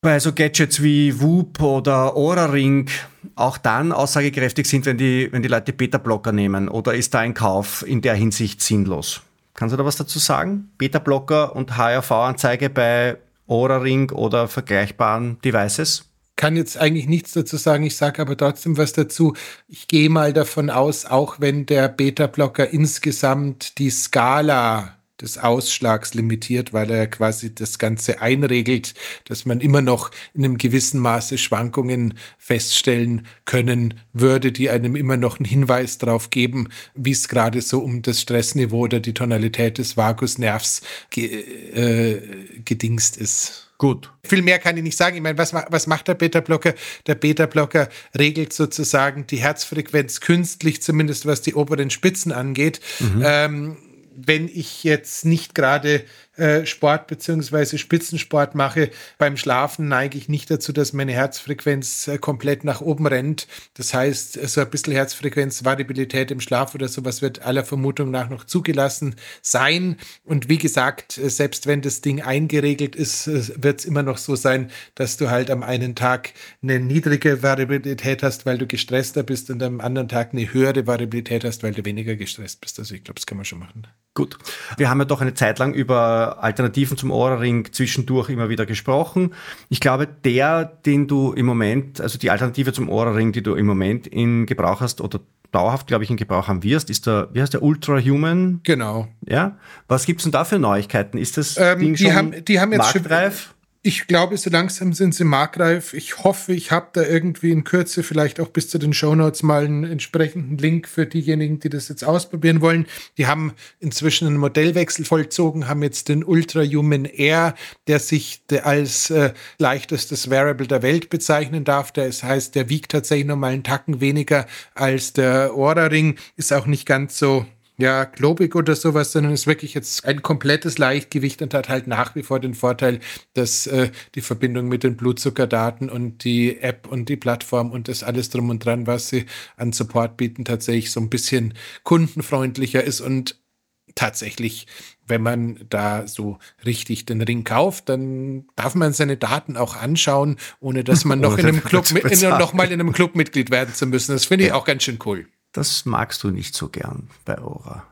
bei so Gadgets wie Whoop oder Aura Ring auch dann aussagekräftig sind, wenn die, wenn die Leute Beta-Blocker nehmen. Oder ist da ein Kauf in der Hinsicht sinnlos? Kannst du da was dazu sagen? Beta-Blocker und HRV-Anzeige bei Aura Ring oder vergleichbaren Devices? Kann jetzt eigentlich nichts dazu sagen, ich sage aber trotzdem was dazu. Ich gehe mal davon aus, auch wenn der Beta-Blocker insgesamt die Skala des Ausschlags limitiert, weil er quasi das Ganze einregelt, dass man immer noch in einem gewissen Maße Schwankungen feststellen können würde, die einem immer noch einen Hinweis darauf geben, wie es gerade so um das Stressniveau oder die Tonalität des Vagusnervs ge äh, gedingst ist. Gut. Viel mehr kann ich nicht sagen. Ich meine, was, was macht der Beta-Blocker? Der Beta-Blocker regelt sozusagen die Herzfrequenz künstlich, zumindest was die oberen Spitzen angeht. Mhm. Ähm, wenn ich jetzt nicht gerade äh, Sport beziehungsweise Spitzensport mache, beim Schlafen neige ich nicht dazu, dass meine Herzfrequenz äh, komplett nach oben rennt. Das heißt, so ein bisschen Herzfrequenzvariabilität im Schlaf oder sowas wird aller Vermutung nach noch zugelassen sein. Und wie gesagt, äh, selbst wenn das Ding eingeregelt ist, wird es immer noch so sein, dass du halt am einen Tag eine niedrige Variabilität hast, weil du gestresster bist und am anderen Tag eine höhere Variabilität hast, weil du weniger gestresst bist. Also ich glaube, das kann man schon machen. Gut. Wir haben ja doch eine Zeit lang über Alternativen zum Ohrring zwischendurch immer wieder gesprochen. Ich glaube, der, den du im Moment, also die Alternative zum Ohrring, die du im Moment in Gebrauch hast oder dauerhaft, glaube ich, in Gebrauch haben wirst, ist der, wie heißt der, Ultra Human? Genau. Ja. Was gibt es denn da für Neuigkeiten? Ist das ähm, Ding die schon haben, die haben jetzt marktreif? Schon, Ich glaube, so langsam sind sie marktreif. Ich hoffe, ich habe da irgendwie in Kürze vielleicht auch bis zu den Shownotes mal einen entsprechenden Link für diejenigen, die das jetzt ausprobieren wollen. Die haben inzwischen einen Modellwechsel vollzogen, haben jetzt den Ultra Human Air, der sich als äh, leichtestes Variable der Welt bezeichnen darf. Das heißt, der wiegt tatsächlich noch mal einen Tacken weniger als der Aura Ring, ist auch nicht ganz so ja, globig oder sowas, sondern ist wirklich jetzt ein komplettes Leichtgewicht und hat halt nach wie vor den Vorteil, dass äh, die Verbindung mit den Blutzuckerdaten und die App und die Plattform und das alles drum und dran, was sie an Support bieten, tatsächlich so ein bisschen kundenfreundlicher ist und tatsächlich, wenn man da so richtig den Ring kauft, dann darf man seine Daten auch anschauen, ohne dass man <laughs> noch in einem Club, in, noch mal in einem Club Mitglied werden zu müssen. Das finde ich auch ganz schön cool. Das magst du nicht so gern bei Aura.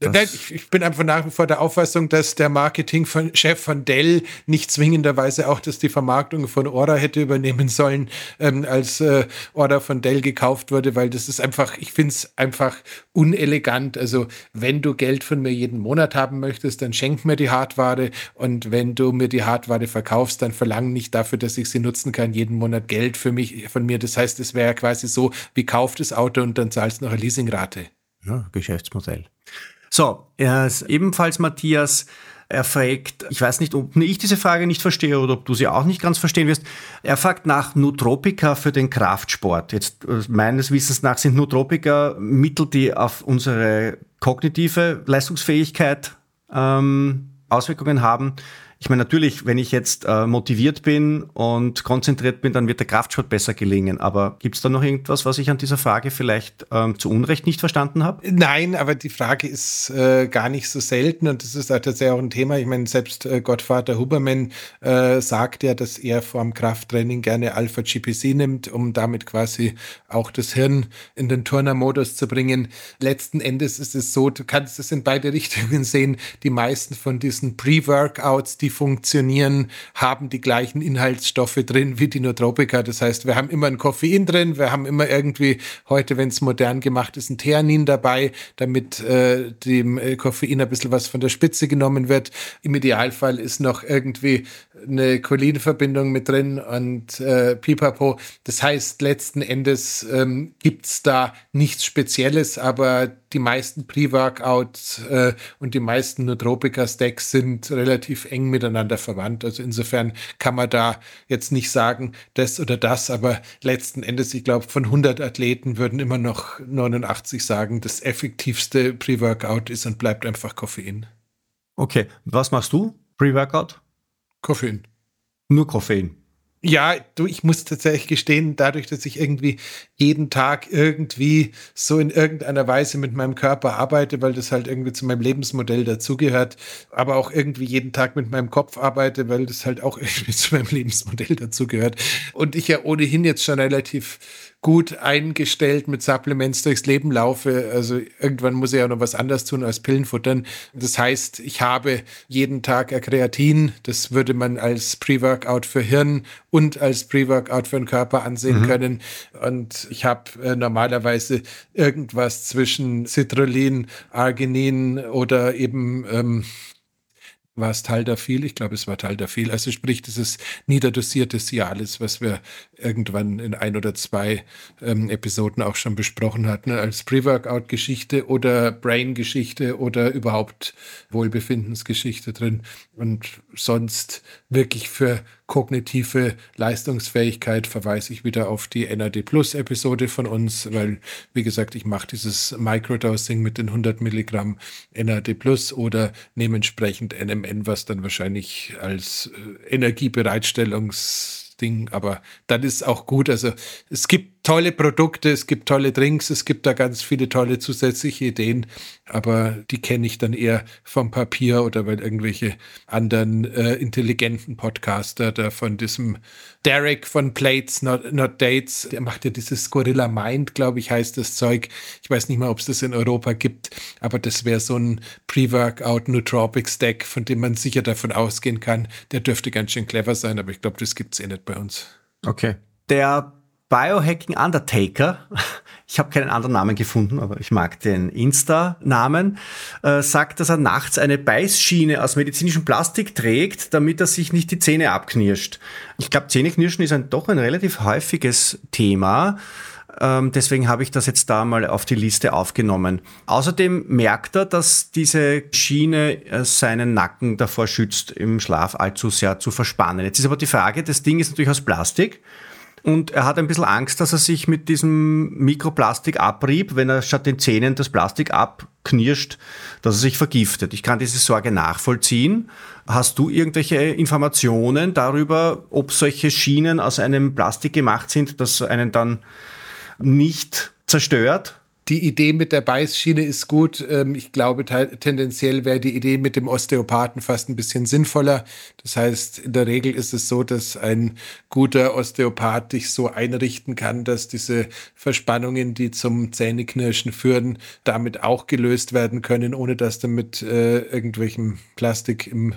Nein, ich, bin einfach nach wie vor der Auffassung, dass der Marketingchef von Dell nicht zwingenderweise auch, dass die Vermarktung von Aura hätte übernehmen sollen, ähm, als äh, Aura von Dell gekauft wurde, weil das ist einfach, ich finde es einfach unelegant. Also wenn du Geld von mir jeden Monat haben möchtest, dann schenk mir die Hardware und wenn du mir die Hardware verkaufst, dann verlang nicht dafür, dass ich sie nutzen kann, jeden Monat Geld für mich, von mir. Das heißt, es wäre ja quasi so, wie kauf das Auto und dann zahlst du noch eine Leasingrate. Ja, Geschäftsmodell. So, er ist ebenfalls Matthias. Er fragt, ich weiß nicht, ob ich diese Frage nicht verstehe oder ob du sie auch nicht ganz verstehen wirst. Er fragt nach Nutropika für den Kraftsport. Jetzt äh, meines Wissens nach sind Nutropika Mittel, die auf unsere kognitive Leistungsfähigkeit ähm, Auswirkungen haben. Ich meine, natürlich, wenn ich jetzt äh, motiviert bin und konzentriert bin, dann wird der Kraftsport besser gelingen. Aber gibt es da noch irgendwas, was ich an dieser Frage vielleicht ähm, zu Unrecht nicht verstanden habe? Nein, aber die Frage ist äh, gar nicht so selten und das ist tatsächlich auch ein Thema. Ich meine, selbst äh, Gottvater Huberman äh, sagt ja, dass er vorm Krafttraining gerne Alpha-GPC nimmt, um damit quasi auch das Hirn in den Turner-Modus zu bringen. Letzten Endes ist es so, du kannst es in beide <laughs> Richtungen sehen. Die meisten von diesen Pre-Workouts, die funktionieren, haben die gleichen Inhaltsstoffe drin wie die Nootropika. Das heißt, wir haben immer ein Koffein drin, wir haben immer irgendwie, heute, wenn es modern gemacht ist, ein Theanin dabei, damit äh, dem äh, Koffein ein bisschen was von der Spitze genommen wird. Im Idealfall ist noch irgendwie eine Cholinverbindung mit drin und äh, Pipapo. Das heißt, letzten Endes ähm, gibt es da nichts Spezielles, aber die meisten Pre-Workouts äh, und die meisten Nootropika-Stacks sind relativ eng miteinander verwandt. Also insofern kann man da jetzt nicht sagen, das oder das, aber letzten Endes, ich glaube, von 100 Athleten würden immer noch 89 sagen, das effektivste Pre-Workout ist und bleibt einfach Koffein. Okay, was machst du? Pre-Workout? Koffein. Nur Koffein. Ja, du, ich muss tatsächlich gestehen, dadurch, dass ich irgendwie jeden Tag irgendwie so in irgendeiner Weise mit meinem Körper arbeite, weil das halt irgendwie zu meinem Lebensmodell dazugehört, aber auch irgendwie jeden Tag mit meinem Kopf arbeite, weil das halt auch <laughs> irgendwie zu meinem Lebensmodell dazugehört. Und ich ja ohnehin jetzt schon relativ gut eingestellt mit Supplements durchs Leben laufe. Also irgendwann muss ich ja noch was anderes tun als Pillen futtern. Das heißt, ich habe jeden Tag ein Kreatin. Das würde man als Pre-Workout für Hirn und als Pre-Workout für den Körper ansehen mhm. können. Und ich habe äh, normalerweise irgendwas zwischen Citrullin, Arginin oder eben ähm, war es Taldafil? Ich glaube, es war Taldafil. Also sprich, dieses niederdosierte Cialis, was wir irgendwann in ein oder zwei ähm, Episoden auch schon besprochen hatten, als Pre-Workout-Geschichte oder Brain-Geschichte oder überhaupt Wohlbefindensgeschichte drin. Und sonst wirklich für kognitive Leistungsfähigkeit verweise ich wieder auf die NAD Plus Episode von uns, weil, wie gesagt, ich mache dieses Microdosing mit den 100 Milligramm NAD Plus oder nehme entsprechend NMN, was dann wahrscheinlich als äh, Energiebereitstellungs Ding, aber dann ist auch gut. Also es gibt tolle Produkte, es gibt tolle Drinks, es gibt da ganz viele tolle zusätzliche Ideen, aber die kenne ich dann eher vom Papier oder weil irgendwelche anderen äh, intelligenten Podcaster da von diesem Derek von Plates Not, Not Dates, der macht ja dieses Gorilla Mind, glaube ich, heißt das Zeug. Ich weiß nicht mal, ob es das in Europa gibt, aber das wäre so ein Pre-Workout Nootropic Stack, von dem man sicher davon ausgehen kann. Der dürfte ganz schön clever sein, aber ich glaube, das gibt es eh nicht bei uns. Okay. Der Biohacking Undertaker, <laughs> ich habe keinen anderen Namen gefunden, aber ich mag den Insta-Namen, äh, sagt, dass er nachts eine Beißschiene aus medizinischem Plastik trägt, damit er sich nicht die Zähne abknirscht. Ich glaube, Zähneknirschen ist ein, doch ein relativ häufiges Thema. Ähm, deswegen habe ich das jetzt da mal auf die Liste aufgenommen. Außerdem merkt er, dass diese Schiene äh, seinen Nacken davor schützt, im Schlaf allzu sehr zu verspannen. Jetzt ist aber die Frage, das Ding ist natürlich aus Plastik. Und er hat ein bisschen Angst, dass er sich mit diesem Mikroplastikabrieb, wenn er statt den Zähnen das Plastik abknirscht, dass er sich vergiftet. Ich kann diese Sorge nachvollziehen. Hast du irgendwelche Informationen darüber, ob solche Schienen aus einem Plastik gemacht sind, dass einen dann nicht zerstört? Die Idee mit der Beißschiene ist gut. Ähm, ich glaube, tendenziell wäre die Idee mit dem Osteopathen fast ein bisschen sinnvoller. Das heißt, in der Regel ist es so, dass ein guter Osteopath dich so einrichten kann, dass diese Verspannungen, die zum Zähneknirschen führen, damit auch gelöst werden können, ohne dass du mit äh, irgendwelchem Plastik im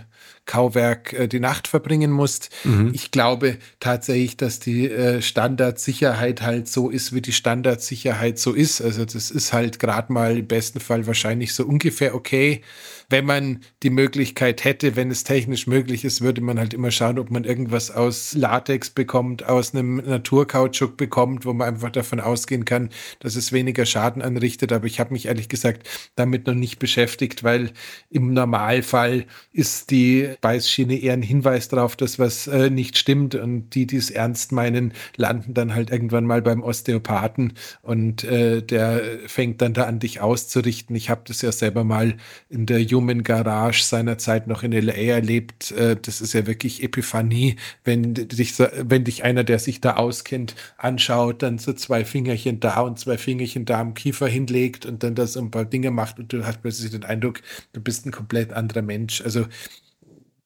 Kauwerk äh, die Nacht verbringen musst. Mhm. Ich glaube tatsächlich, dass die äh, Standardsicherheit halt so ist, wie die Standardsicherheit so ist. Also das ist halt gerade mal im besten Fall wahrscheinlich so ungefähr okay wenn man die Möglichkeit hätte, wenn es technisch möglich ist, würde man halt immer schauen, ob man irgendwas aus Latex bekommt, aus einem Naturkautschuk bekommt, wo man einfach davon ausgehen kann, dass es weniger Schaden anrichtet. Aber ich habe mich ehrlich gesagt damit noch nicht beschäftigt, weil im Normalfall ist die Beißschiene eher ein Hinweis darauf, dass was äh, nicht stimmt. Und die, die es ernst meinen, landen dann halt irgendwann mal beim Osteopathen und äh, der fängt dann da an, dich auszurichten. Ich habe das ja selber mal in der Human Garage seinerzeit noch in LA erlebt. Äh, das ist ja wirklich Epiphanie, wenn dich, wenn dich einer, der sich da auskennt, anschaut, dann so zwei Fingerchen da und zwei Fingerchen da am Kiefer hinlegt und dann das ein paar Dinge macht und du hast plötzlich den Eindruck, du bist ein komplett anderer Mensch. Also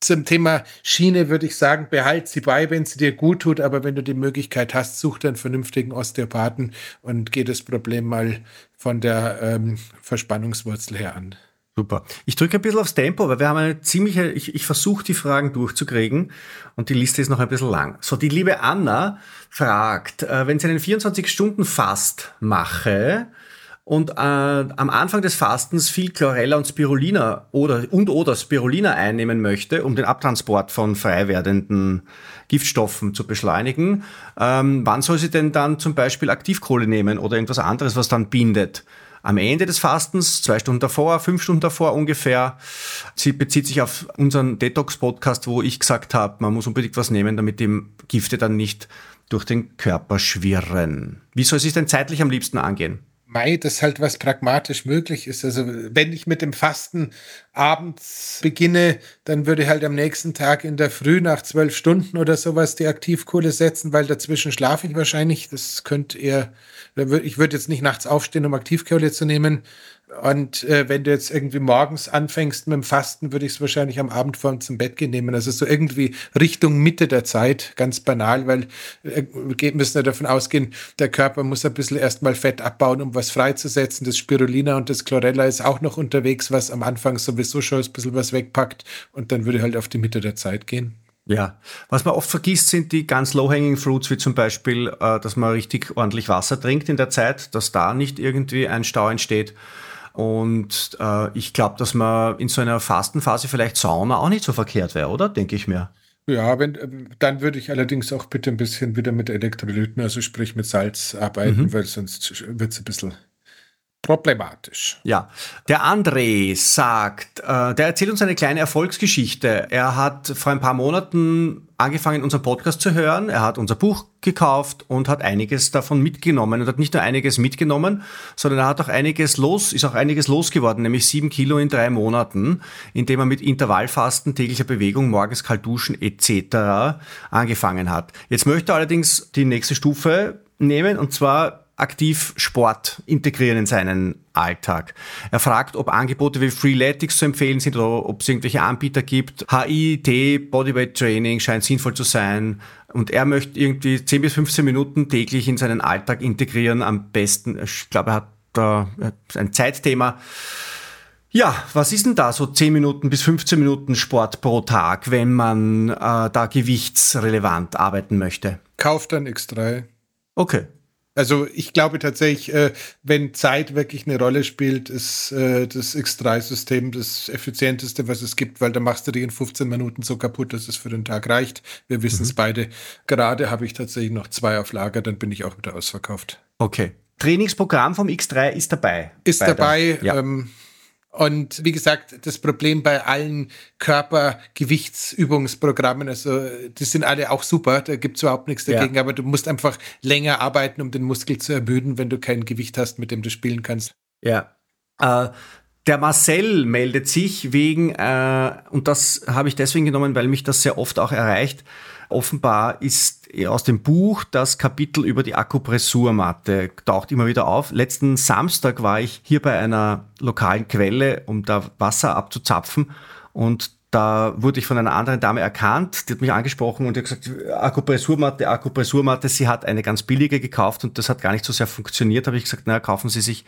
zum Thema Schiene würde ich sagen, behalt sie bei, wenn sie dir gut tut, aber wenn du die Möglichkeit hast, such dir einen vernünftigen Osteopathen und geh das Problem mal von der ähm, Verspannungswurzel her an. Super. Ich drücke ein bisschen aufs Tempo, weil wir haben eine ziemliche, ich, ich versuche die Fragen durchzukriegen und die Liste ist noch ein bisschen lang. So, die liebe Anna fragt, äh, wenn sie einen 24-Stunden-Fast mache und äh, am Anfang des Fastens viel Chlorella und Spirulina oder und oder Spirulina einnehmen möchte, um den Abtransport von frei werdenden Giftstoffen zu beschleunigen, ähm, wann soll sie denn dann zum Beispiel Aktivkohle nehmen oder irgendwas anderes, was dann bindet? Am Ende des Fastens, zwei Stunden davor, fünf Stunden davor ungefähr. Sie bezieht sich auf unseren Detox-Podcast, wo ich gesagt habe, man muss unbedingt was nehmen, damit die Gifte dann nicht durch den Körper schwirren. Wie soll es sich denn zeitlich am liebsten angehen? Mai, das halt was pragmatisch möglich ist. Also wenn ich mit dem Fasten abends beginne, dann würde ich halt am nächsten Tag in der Früh nach zwölf Stunden oder sowas die Aktivkohle setzen, weil dazwischen schlafe ich wahrscheinlich. Das könnte eher ich würde jetzt nicht nachts aufstehen, um Aktivkohle zu nehmen. Und äh, wenn du jetzt irgendwie morgens anfängst mit dem Fasten, würde ich es wahrscheinlich am Abend vor zum Bett gehen nehmen. Also so irgendwie Richtung Mitte der Zeit, ganz banal, weil äh, wir müssen ja davon ausgehen, der Körper muss ein bisschen erstmal Fett abbauen, um was freizusetzen. Das Spirulina und das Chlorella ist auch noch unterwegs, was am Anfang sowieso schon ein bisschen was wegpackt. Und dann würde halt auf die Mitte der Zeit gehen. Ja, was man oft vergisst, sind die ganz low-hanging fruits, wie zum Beispiel, äh, dass man richtig ordentlich Wasser trinkt in der Zeit, dass da nicht irgendwie ein Stau entsteht. Und äh, ich glaube, dass man in so einer Fastenphase vielleicht Sauna auch nicht so verkehrt wäre, oder? Denke ich mir. Ja, wenn, ähm, dann würde ich allerdings auch bitte ein bisschen wieder mit Elektrolyten, also sprich mit Salz arbeiten, mhm. weil sonst wird es ein bisschen problematisch. Ja, der André sagt, äh, der erzählt uns eine kleine Erfolgsgeschichte. Er hat vor ein paar Monaten angefangen, unseren Podcast zu hören. Er hat unser Buch gekauft und hat einiges davon mitgenommen und hat nicht nur einiges mitgenommen, sondern er hat auch einiges los, ist auch einiges losgeworden, nämlich sieben Kilo in drei Monaten, indem er mit Intervallfasten, täglicher Bewegung, morgens kalt duschen etc. angefangen hat. Jetzt möchte er allerdings die nächste Stufe nehmen und zwar aktiv Sport integrieren in seinen Alltag. Er fragt, ob Angebote wie Freeletics zu empfehlen sind oder ob es irgendwelche Anbieter gibt. HIT, Bodyweight Training scheint sinnvoll zu sein. Und er möchte irgendwie 10 bis 15 Minuten täglich in seinen Alltag integrieren. Am besten, ich glaube, er hat da ein Zeitthema. Ja, was ist denn da so 10 Minuten bis 15 Minuten Sport pro Tag, wenn man äh, da gewichtsrelevant arbeiten möchte? Kauft ein X3. Okay. Also ich glaube tatsächlich, äh, wenn Zeit wirklich eine Rolle spielt, ist äh, das X3-System das effizienteste, was es gibt, weil da machst du dich in 15 Minuten so kaputt, dass es für den Tag reicht. Wir wissen es mhm. beide. Gerade habe ich tatsächlich noch zwei auf Lager, dann bin ich auch wieder ausverkauft. Okay. Trainingsprogramm vom X3 ist dabei. Ist dabei. Ja. Ähm, und wie gesagt, das Problem bei allen Körpergewichtsübungsprogrammen, also die sind alle auch super, da gibt es überhaupt nichts dagegen, ja. aber du musst einfach länger arbeiten, um den Muskel zu ermüden, wenn du kein Gewicht hast, mit dem du spielen kannst. Ja. Äh, der Marcel meldet sich wegen, äh, und das habe ich deswegen genommen, weil mich das sehr oft auch erreicht, Offenbar ist aus dem Buch das Kapitel über die Akupressurmatte taucht immer wieder auf. Letzten Samstag war ich hier bei einer lokalen Quelle, um da Wasser abzuzapfen und da wurde ich von einer anderen Dame erkannt, die hat mich angesprochen und hat gesagt, Akupressurmatte, Akupressurmatte, sie hat eine ganz billige gekauft und das hat gar nicht so sehr funktioniert. Habe ich gesagt, naja, kaufen Sie sich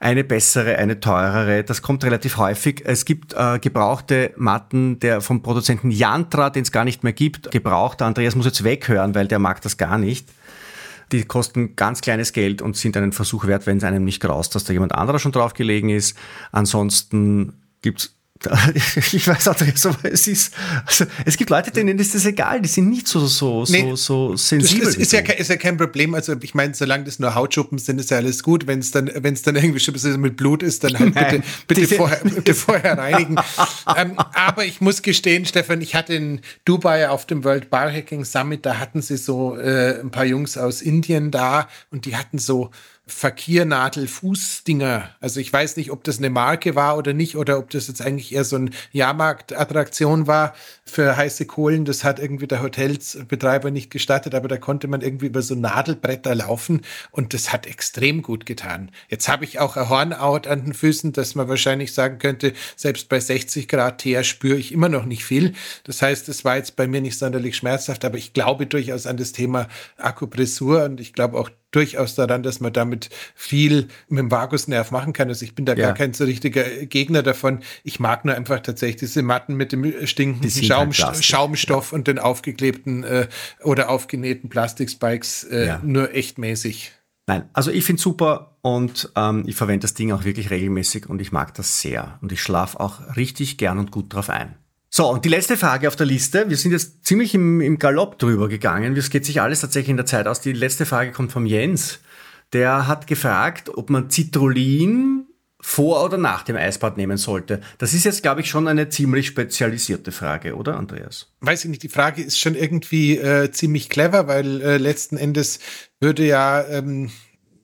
eine bessere, eine teurere. Das kommt relativ häufig. Es gibt äh, gebrauchte Matten der vom Produzenten Yantra, den es gar nicht mehr gibt, gebraucht. Andreas muss jetzt weghören, weil der mag das gar nicht. Die kosten ganz kleines Geld und sind einen Versuch wert, wenn es einem nicht graust, dass da jemand anderer schon drauf gelegen ist. Ansonsten gibt's <laughs> ich weiß auch nicht, aber es ist, also es gibt Leute, denen ist das egal, die sind nicht so, so, so, nee, so sensibel. Das ist, ist, ja, ist ja kein Problem. Also, ich meine, solange das nur Hautschuppen sind, ist ja alles gut. Wenn es dann, wenn es dann irgendwie schon mit Blut ist, dann halt bitte, bitte, vorher, <laughs> bitte vorher reinigen. ähm, aber ich muss gestehen, Stefan, ich hatte in Dubai auf dem World Biohacking Summit, da hatten sie so äh, ein paar Jungs aus Indien da und die hatten so Fakirnadel-Fußdinger. Also ich weiß nicht, ob das eine Marke war oder nicht, oder ob das jetzt eigentlich eher so ein Jahrmarktattraktion war für heiße Kohlen. Das hat irgendwie der Hotelsbetreiber nicht gestattet, aber da konnte man irgendwie über so Nadelbretter laufen und das hat extrem gut getan. Jetzt habe ich auch ein Hornout an den Füßen, dass man wahrscheinlich sagen könnte, selbst bei 60 Grad Teer spüre ich immer noch nicht viel. Das heißt, es war jetzt bei mir nicht sonderlich schmerzhaft, aber ich glaube durchaus an das Thema Akupressur und ich glaube auch durchaus daran, dass man damit viel mit dem Vagusnerv machen kann. Also ich bin da ja. gar kein so richtiger Gegner davon. Ich mag nur einfach tatsächlich diese Matten mit dem stinkenden Schaum, halt Schaumstoff ja. und den aufgeklebten äh, oder aufgenähten Plastikspikes äh, ja. nur echt mäßig. Nein, also ich finde super und ähm, ich verwende das Ding auch wirklich regelmäßig und ich mag das sehr. Und ich schlafe auch richtig gern und gut drauf ein. So, und die letzte Frage auf der Liste. Wir sind jetzt ziemlich im, im Galopp drüber gegangen. Es geht sich alles tatsächlich in der Zeit aus. Die letzte Frage kommt vom Jens. Der hat gefragt, ob man Citrullin vor oder nach dem Eisbad nehmen sollte. Das ist jetzt, glaube ich, schon eine ziemlich spezialisierte Frage, oder, Andreas? Weiß ich nicht. Die Frage ist schon irgendwie äh, ziemlich clever, weil äh, letzten Endes würde ja ähm,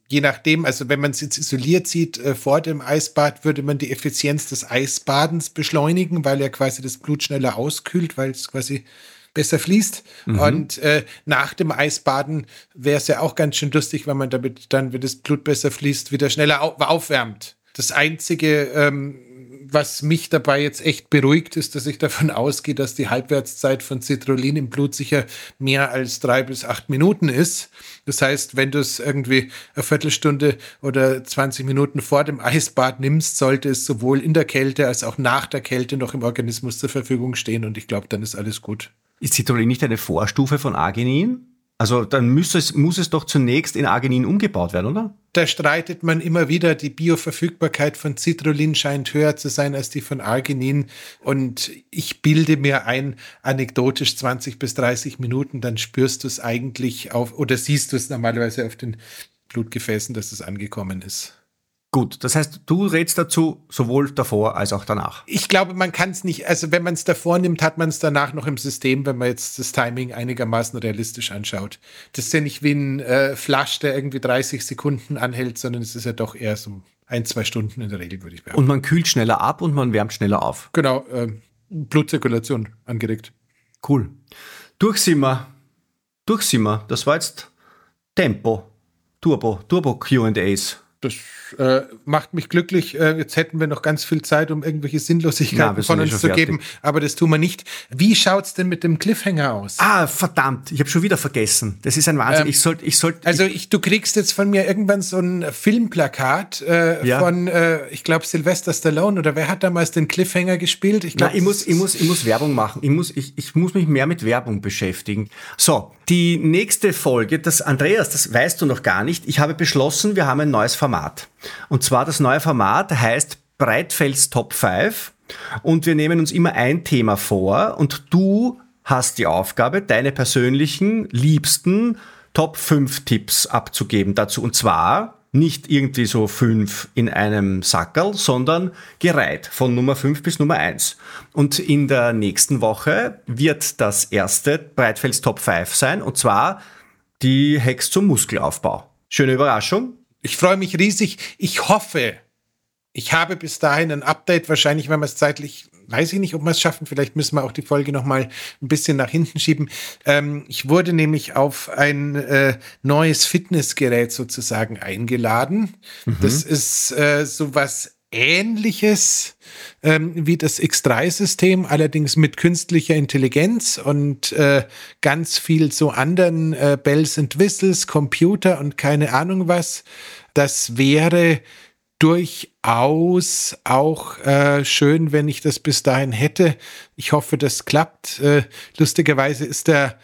je nachdem, also wenn man es jetzt isoliert sieht, äh, vor dem Eisbad würde man die Effizienz des Eisbadens beschleunigen, weil er quasi das Blut schneller auskühlt, weil es quasi besser fließt. Mhm. Und äh, nach dem Eisbaden wäre es ja auch ganz schön lustig, wenn man damit dann, wenn das Blut besser fließt, wieder schneller au aufwärmt. Das Einzige, ähm, was mich dabei jetzt echt beruhigt, ist, dass ich davon ausgehe, dass die Halbwertszeit von Citrullin im Blut sicher mehr als drei bis acht Minuten ist. Das heißt, wenn du es irgendwie eine Viertelstunde oder 20 Minuten vor dem Eisbad nimmst, sollte es sowohl in der Kälte als auch nach der Kälte noch im Organismus zur Verfügung stehen. Und ich glaube, dann ist alles gut. Ist Citrullin nicht eine Vorstufe von Arginin? Also dann muss es, muss es doch zunächst in Arginin umgebaut werden, oder? Da streitet man immer wieder, die Bioverfügbarkeit von Citrullin scheint höher zu sein als die von Arginin. Und ich bilde mir ein, anekdotisch 20 bis 30 Minuten, dann spürst du es eigentlich auf, oder siehst du es normalerweise auf den Blutgefäßen, dass es angekommen ist. Gut, das heißt, du rätst dazu sowohl davor als auch danach. Ich glaube, man kann es nicht, also wenn man es davor nimmt, hat man es danach noch im System, wenn man jetzt das Timing einigermaßen realistisch anschaut. Das ist ja nicht wie ein äh, Flash, der irgendwie 30 Sekunden anhält, sondern es ist ja doch eher so ein, zwei Stunden in der Regel, würde ich behaupten. Und man kühlt schneller ab und man wärmt schneller auf. Genau, äh, Blutzirkulation angeregt. Cool. Durchsimmer. Durchsimmer. Das war jetzt Tempo. Turbo. Turbo QAs das äh, macht mich glücklich. Äh, jetzt hätten wir noch ganz viel Zeit, um irgendwelche Sinnlosigkeiten ja, von uns zu geben, aber das tun wir nicht. Wie schaut's denn mit dem Cliffhanger aus? Ah, verdammt, ich habe schon wieder vergessen. Das ist ein Wahnsinn. Ähm, ich sollte, ich sollte. Also ich, du kriegst jetzt von mir irgendwann so ein Filmplakat äh, ja. von, äh, ich glaube Sylvester Stallone oder wer hat damals den Cliffhanger gespielt? Ich, glaub, Na, ich muss, ich muss, ich muss Werbung machen. Ich muss, ich, ich muss mich mehr mit Werbung beschäftigen. So, Die nächste Folge, das Andreas, das weißt du noch gar nicht. Ich habe beschlossen, wir haben ein neues Format. Und zwar das neue Format heißt Breitfelds Top 5. Und wir nehmen uns immer ein Thema vor und du hast die Aufgabe, deine persönlichen, liebsten Top 5 Tipps abzugeben dazu. Und zwar nicht irgendwie so fünf in einem Sackerl, sondern gereiht von Nummer fünf bis Nummer eins. Und in der nächsten Woche wird das erste Breitfelds Top 5 sein, und zwar die Hex zum Muskelaufbau. Schöne Überraschung. Ich freue mich riesig. Ich hoffe, ich habe bis dahin ein Update, wahrscheinlich, wenn wir es zeitlich weiß ich nicht, ob wir es schaffen. Vielleicht müssen wir auch die Folge noch mal ein bisschen nach hinten schieben. Ähm, ich wurde nämlich auf ein äh, neues Fitnessgerät sozusagen eingeladen. Mhm. Das ist äh, sowas Ähnliches ähm, wie das X3-System, allerdings mit künstlicher Intelligenz und äh, ganz viel so anderen äh, Bells and Whistles, Computer und keine Ahnung was. Das wäre durchaus auch äh, schön, wenn ich das bis dahin hätte. Ich hoffe, das klappt. Äh, lustigerweise ist der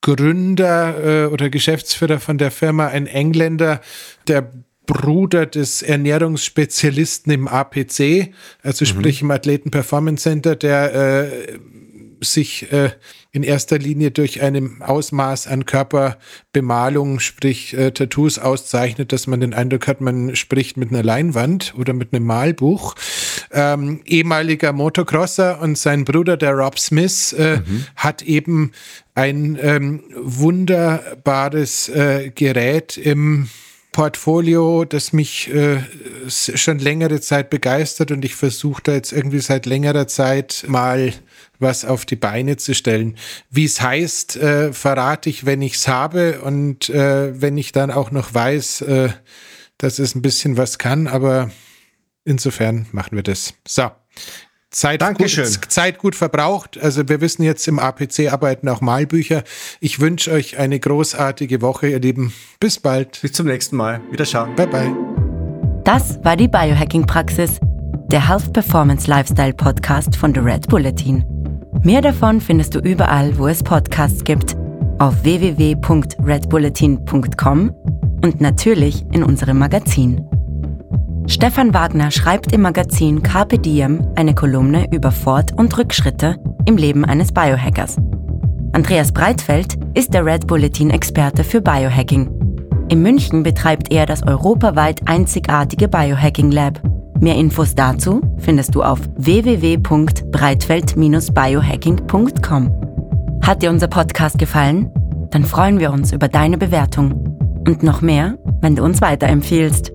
Gründer äh, oder Geschäftsführer von der Firma ein Engländer, der Bruder des Ernährungsspezialisten im APC, also mhm. sprich im Athleten Performance Center, der äh, sich äh, in erster Linie durch ein Ausmaß an Körperbemalung, sprich äh, Tattoos auszeichnet, dass man den Eindruck hat, man spricht mit einer Leinwand oder mit einem Malbuch. Ähm, ehemaliger Motocrosser und sein Bruder, der Rob Smith, äh, mhm. hat eben ein ähm, wunderbares äh, Gerät im Portfolio, das mich äh, schon längere Zeit begeistert und ich versuche da jetzt irgendwie seit längerer Zeit mal was auf die Beine zu stellen. Wie es heißt, äh, verrate ich, wenn ich es habe und äh, wenn ich dann auch noch weiß, äh, dass es ein bisschen was kann, aber insofern machen wir das. So. Zeit Dankeschön. Gut, Zeit gut verbraucht. Also wir wissen jetzt im APC arbeiten auch Malbücher. Ich wünsche euch eine großartige Woche, ihr Lieben. Bis bald. Bis zum nächsten Mal. Wieder schauen. Bye bye. Das war die Biohacking Praxis, der Health Performance Lifestyle Podcast von The Red Bulletin. Mehr davon findest du überall, wo es Podcasts gibt, auf www.redbulletin.com und natürlich in unserem Magazin. Stefan Wagner schreibt im Magazin Carpe Diem eine Kolumne über Fort- und Rückschritte im Leben eines Biohackers. Andreas Breitfeld ist der Red Bulletin-Experte für Biohacking. In München betreibt er das europaweit einzigartige Biohacking Lab Mehr Infos dazu findest du auf www.breitfeld-biohacking.com. Hat dir unser Podcast gefallen? Dann freuen wir uns über deine Bewertung. Und noch mehr, wenn du uns weiterempfiehlst.